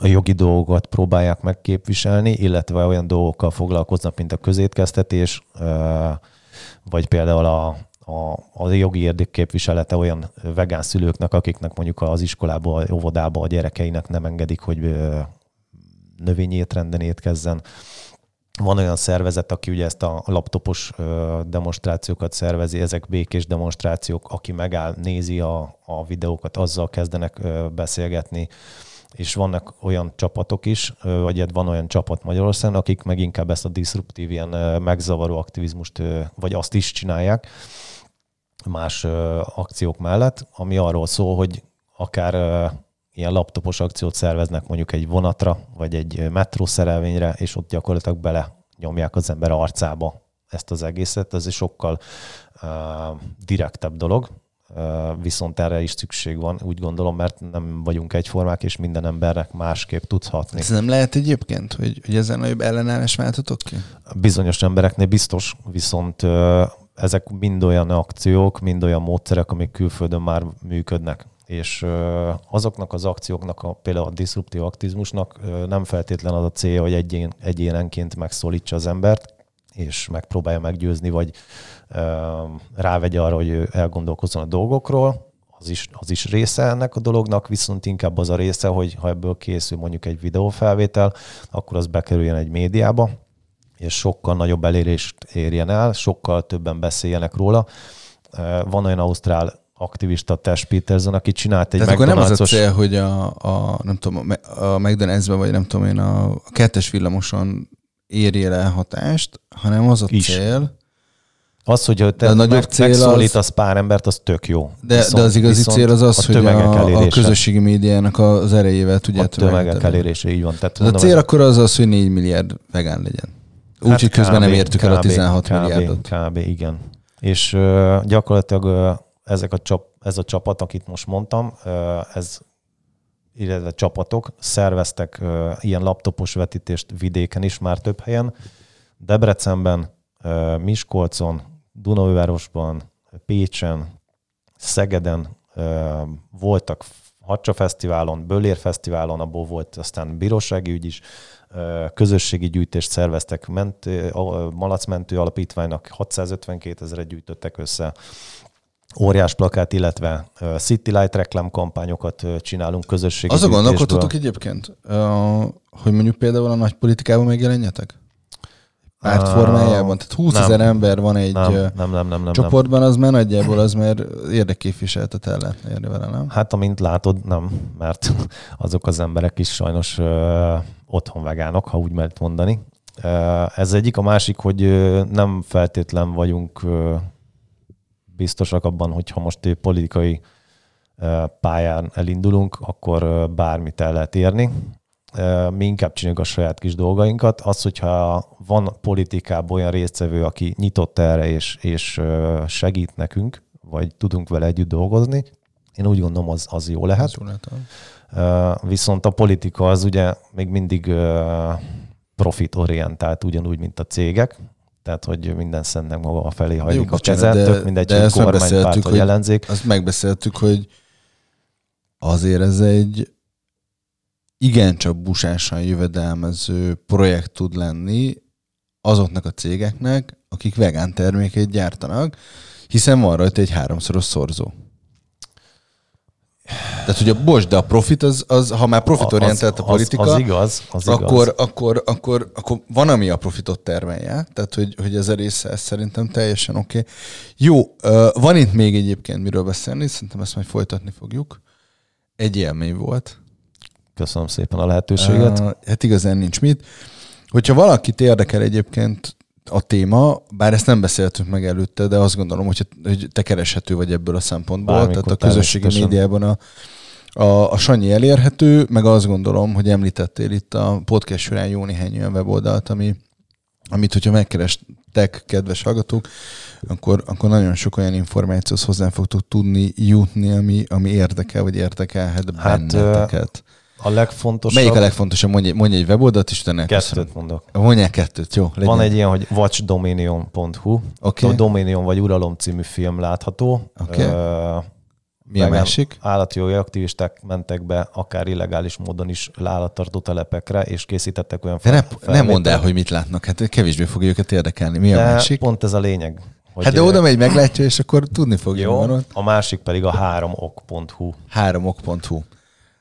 a jogi dolgokat próbálják megképviselni, illetve olyan dolgokkal foglalkoznak, mint a közétkeztetés, vagy például a, a, a jogi érdekképviselete olyan vegán szülőknek, akiknek mondjuk az iskolába, óvodába a gyerekeinek nem engedik, hogy növényi étrenden étkezzen. Van olyan szervezet, aki ugye ezt a laptopos demonstrációkat szervezi, ezek békés demonstrációk, aki megáll, nézi a, a videókat, azzal kezdenek beszélgetni, és vannak olyan csapatok is, vagy hát van olyan csapat Magyarországon, akik meg inkább ezt a diszruptív, ilyen megzavaró aktivizmust, vagy azt is csinálják más akciók mellett, ami arról szól, hogy akár ilyen laptopos akciót szerveznek mondjuk egy vonatra, vagy egy metrószerelvényre, és ott gyakorlatilag bele nyomják az ember arcába ezt az egészet. Ez egy sokkal uh, direktebb dolog, viszont erre is szükség van, úgy gondolom, mert nem vagyunk egyformák, és minden embernek másképp tudsz hatni. Ez nem lehet egyébként, hogy, hogy ezen nagyobb ellenállás váltotok ki? Bizonyos embereknél biztos, viszont ezek mind olyan akciók, mind olyan módszerek, amik külföldön már működnek. És azoknak az akcióknak, a, például a diszruptív aktivizmusnak ö, nem feltétlen az a célja, hogy egyén, egyénenként megszólítsa az embert, és megpróbálja meggyőzni, vagy rávegye arra, hogy ő elgondolkozzon a dolgokról, az is, az is része ennek a dolognak, viszont inkább az a része, hogy ha ebből készül mondjuk egy videófelvétel, akkor az bekerüljön egy médiába, és sokkal nagyobb elérést érjen el, sokkal többen beszéljenek róla. Van olyan ausztrál aktivista, Tess Peterson, aki csinált egy Tehát akkor nem az a cél, hogy a, a nem tudom, a McDonald's-ben, vagy nem tudom én, a, a kettes villamoson érjél el hatást, hanem az a Is. cél, Az, hogy te a nagyobb meg, cél az- megszólítasz pár embert, az tök jó. de, de az igazi cél az az, hogy tömegek a, a közösségi médiának az erejével tudja a tömegek elérése, így van. Tehát Az a mondom, cél ez- akkor az az, hogy 4 milliárd vegán legyen. Úgyhogy Hát közben nem kb. értük el a kb. 16 kb. milliárdot. Kb. igen. És uh, gyakorlatilag uh, ezek a csap, ez a csapat, akit most mondtam, uh, ez illetve csapatok szerveztek uh, ilyen laptopos vetítést vidéken is már több helyen. Debrecenben, Miskolcon, Dunaújvárosban, Pécsen, Szegeden voltak Hacsa Fesztiválon, Bölér Fesztiválon, abból volt aztán bírósági ügy is, közösségi gyűjtést szerveztek, mentő, a Malacmentő Alapítványnak 652 ezeret gyűjtöttek össze, óriás plakát, illetve City Light reklámkampányokat csinálunk közösségi Azon gondolkodtatok egyébként, hogy mondjuk például a nagy politikában megjelenjetek? Párt formájában? Tehát 20 ezer ember van egy nem, nem, nem, nem, nem, csoportban, az már nagyjából az már érdekképviseletet el lehetne érni vele, nem? Hát, amint látod, nem, mert [LAUGHS] azok az emberek is sajnos ö, otthon vegánok, ha úgy lehet mondani. Ez egyik. A másik, hogy nem feltétlen vagyunk biztosak abban, hogy ha most politikai pályán elindulunk, akkor bármit el lehet érni. Mi inkább csináljuk a saját kis dolgainkat. Az, hogyha van politikában olyan résztvevő, aki nyitott erre és, és segít nekünk, vagy tudunk vele együtt dolgozni, én úgy gondolom, az, az jó lehet. Uh, Viszont a politika az ugye még mindig uh, profitorientált, ugyanúgy, mint a cégek. Tehát, hogy minden szentnek maga a felé hajlik a bocsánat, kezet, de- tök mindegy, de hogy kormánypárt hogy- ellenzék. Azt megbeszéltük, hogy azért ez egy igencsak busásan jövedelmező projekt tud lenni azoknak a cégeknek, akik vegán terméket gyártanak, hiszen van rajta egy háromszoros szorzó. Tehát, hogy a bocs, de a profit, az, az ha már profitorientált a politika, az, az igaz, az akkor, igaz. Akkor, akkor, akkor, van, ami a profitot termelje, tehát, hogy, hogy ez a része ez szerintem teljesen oké. Okay. Jó, van itt még egyébként miről beszélni, szerintem ezt majd folytatni fogjuk. Egy élmény volt. Köszönöm szépen a lehetőséget. Uh, hát igazán nincs mit. Hogyha valakit érdekel egyébként a téma, bár ezt nem beszéltünk meg előtte, de azt gondolom, hogy, hogy te kereshető vagy ebből a szempontból. Bármikor tehát a közösségi médiában a, a, a Sanyi elérhető, meg azt gondolom, hogy említettél itt a podcast során jó néhány olyan weboldalt, ami, amit, hogyha megkerestek, kedves hallgatók, akkor, akkor nagyon sok olyan információhoz hozzá fogtok tudni jutni, ami, ami érdekel, vagy érdekelhet hát, benneteket. A legfontosabb... Melyik a legfontosabb? Mondj, mondj egy weboldalt, és utána Kettőt köszönöm. mondok. Mondják kettőt, jó. Legyen. Van egy ilyen, hogy watchdominion.hu. Okay. A Dominion vagy Uralom című film látható. Okay. Uh, Mi a másik? Állatjogi aktivisták mentek be akár illegális módon is állattartó telepekre, és készítettek olyan De ne, nem mondd el, hogy mit látnak, hát kevésbé fog őket érdekelni. Mi De a másik? pont ez a lényeg. Hogy hát de oda megy, meglátja, és akkor tudni fogja. Jó, a másik pedig a háromok.hu. Háromok.hu.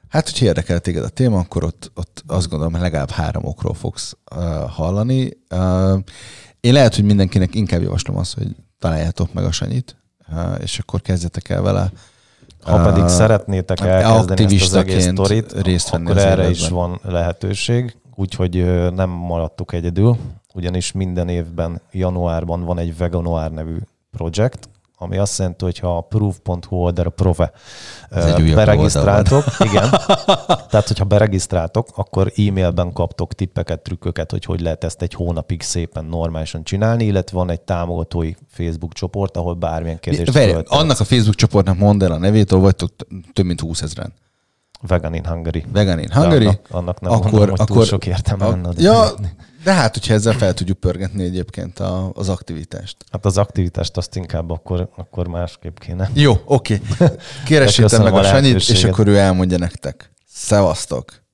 Hát, hogyha érdekel téged a téma, akkor ott, ott azt gondolom, hogy legalább három okról fogsz uh, hallani. Uh, én lehet, hogy mindenkinek inkább javaslom azt, hogy találjátok meg a Sanyit, uh, és akkor kezdjetek el vele. Ha pedig uh, szeretnétek elkezdeni ezt az egész sztorit, részt venni akkor erre is van lehetőség, úgyhogy nem maradtuk egyedül, ugyanis minden évben januárban van egy Veganoár nevű projekt, ami azt jelenti, hogy ha a proof.hu oldalra prove beregisztráltok, igen, [LAUGHS] tehát hogyha beregisztráltok, akkor e-mailben kaptok tippeket, trükköket, hogy hogy lehet ezt egy hónapig szépen normálisan csinálni, illetve van egy támogatói Facebook csoport, ahol bármilyen kérdést Várj, Annak a Facebook csoportnak mondd el a nevét, ahol vagytok több mint 20 ezeren. Vegan in Hungary. Vegan in Hungary. annak, annak nem akkor, mondom, hogy akkor, túl sok értelme a, lenne. Ja, de hát, hogyha ezzel fel tudjuk pörgetni egyébként a, az aktivitást. Hát az aktivitást azt inkább akkor, akkor másképp kéne. Jó, oké. [LAUGHS] Okay. Keresétek meg a Sanyit, és akkor ő elmondja nektek. Szevasztok!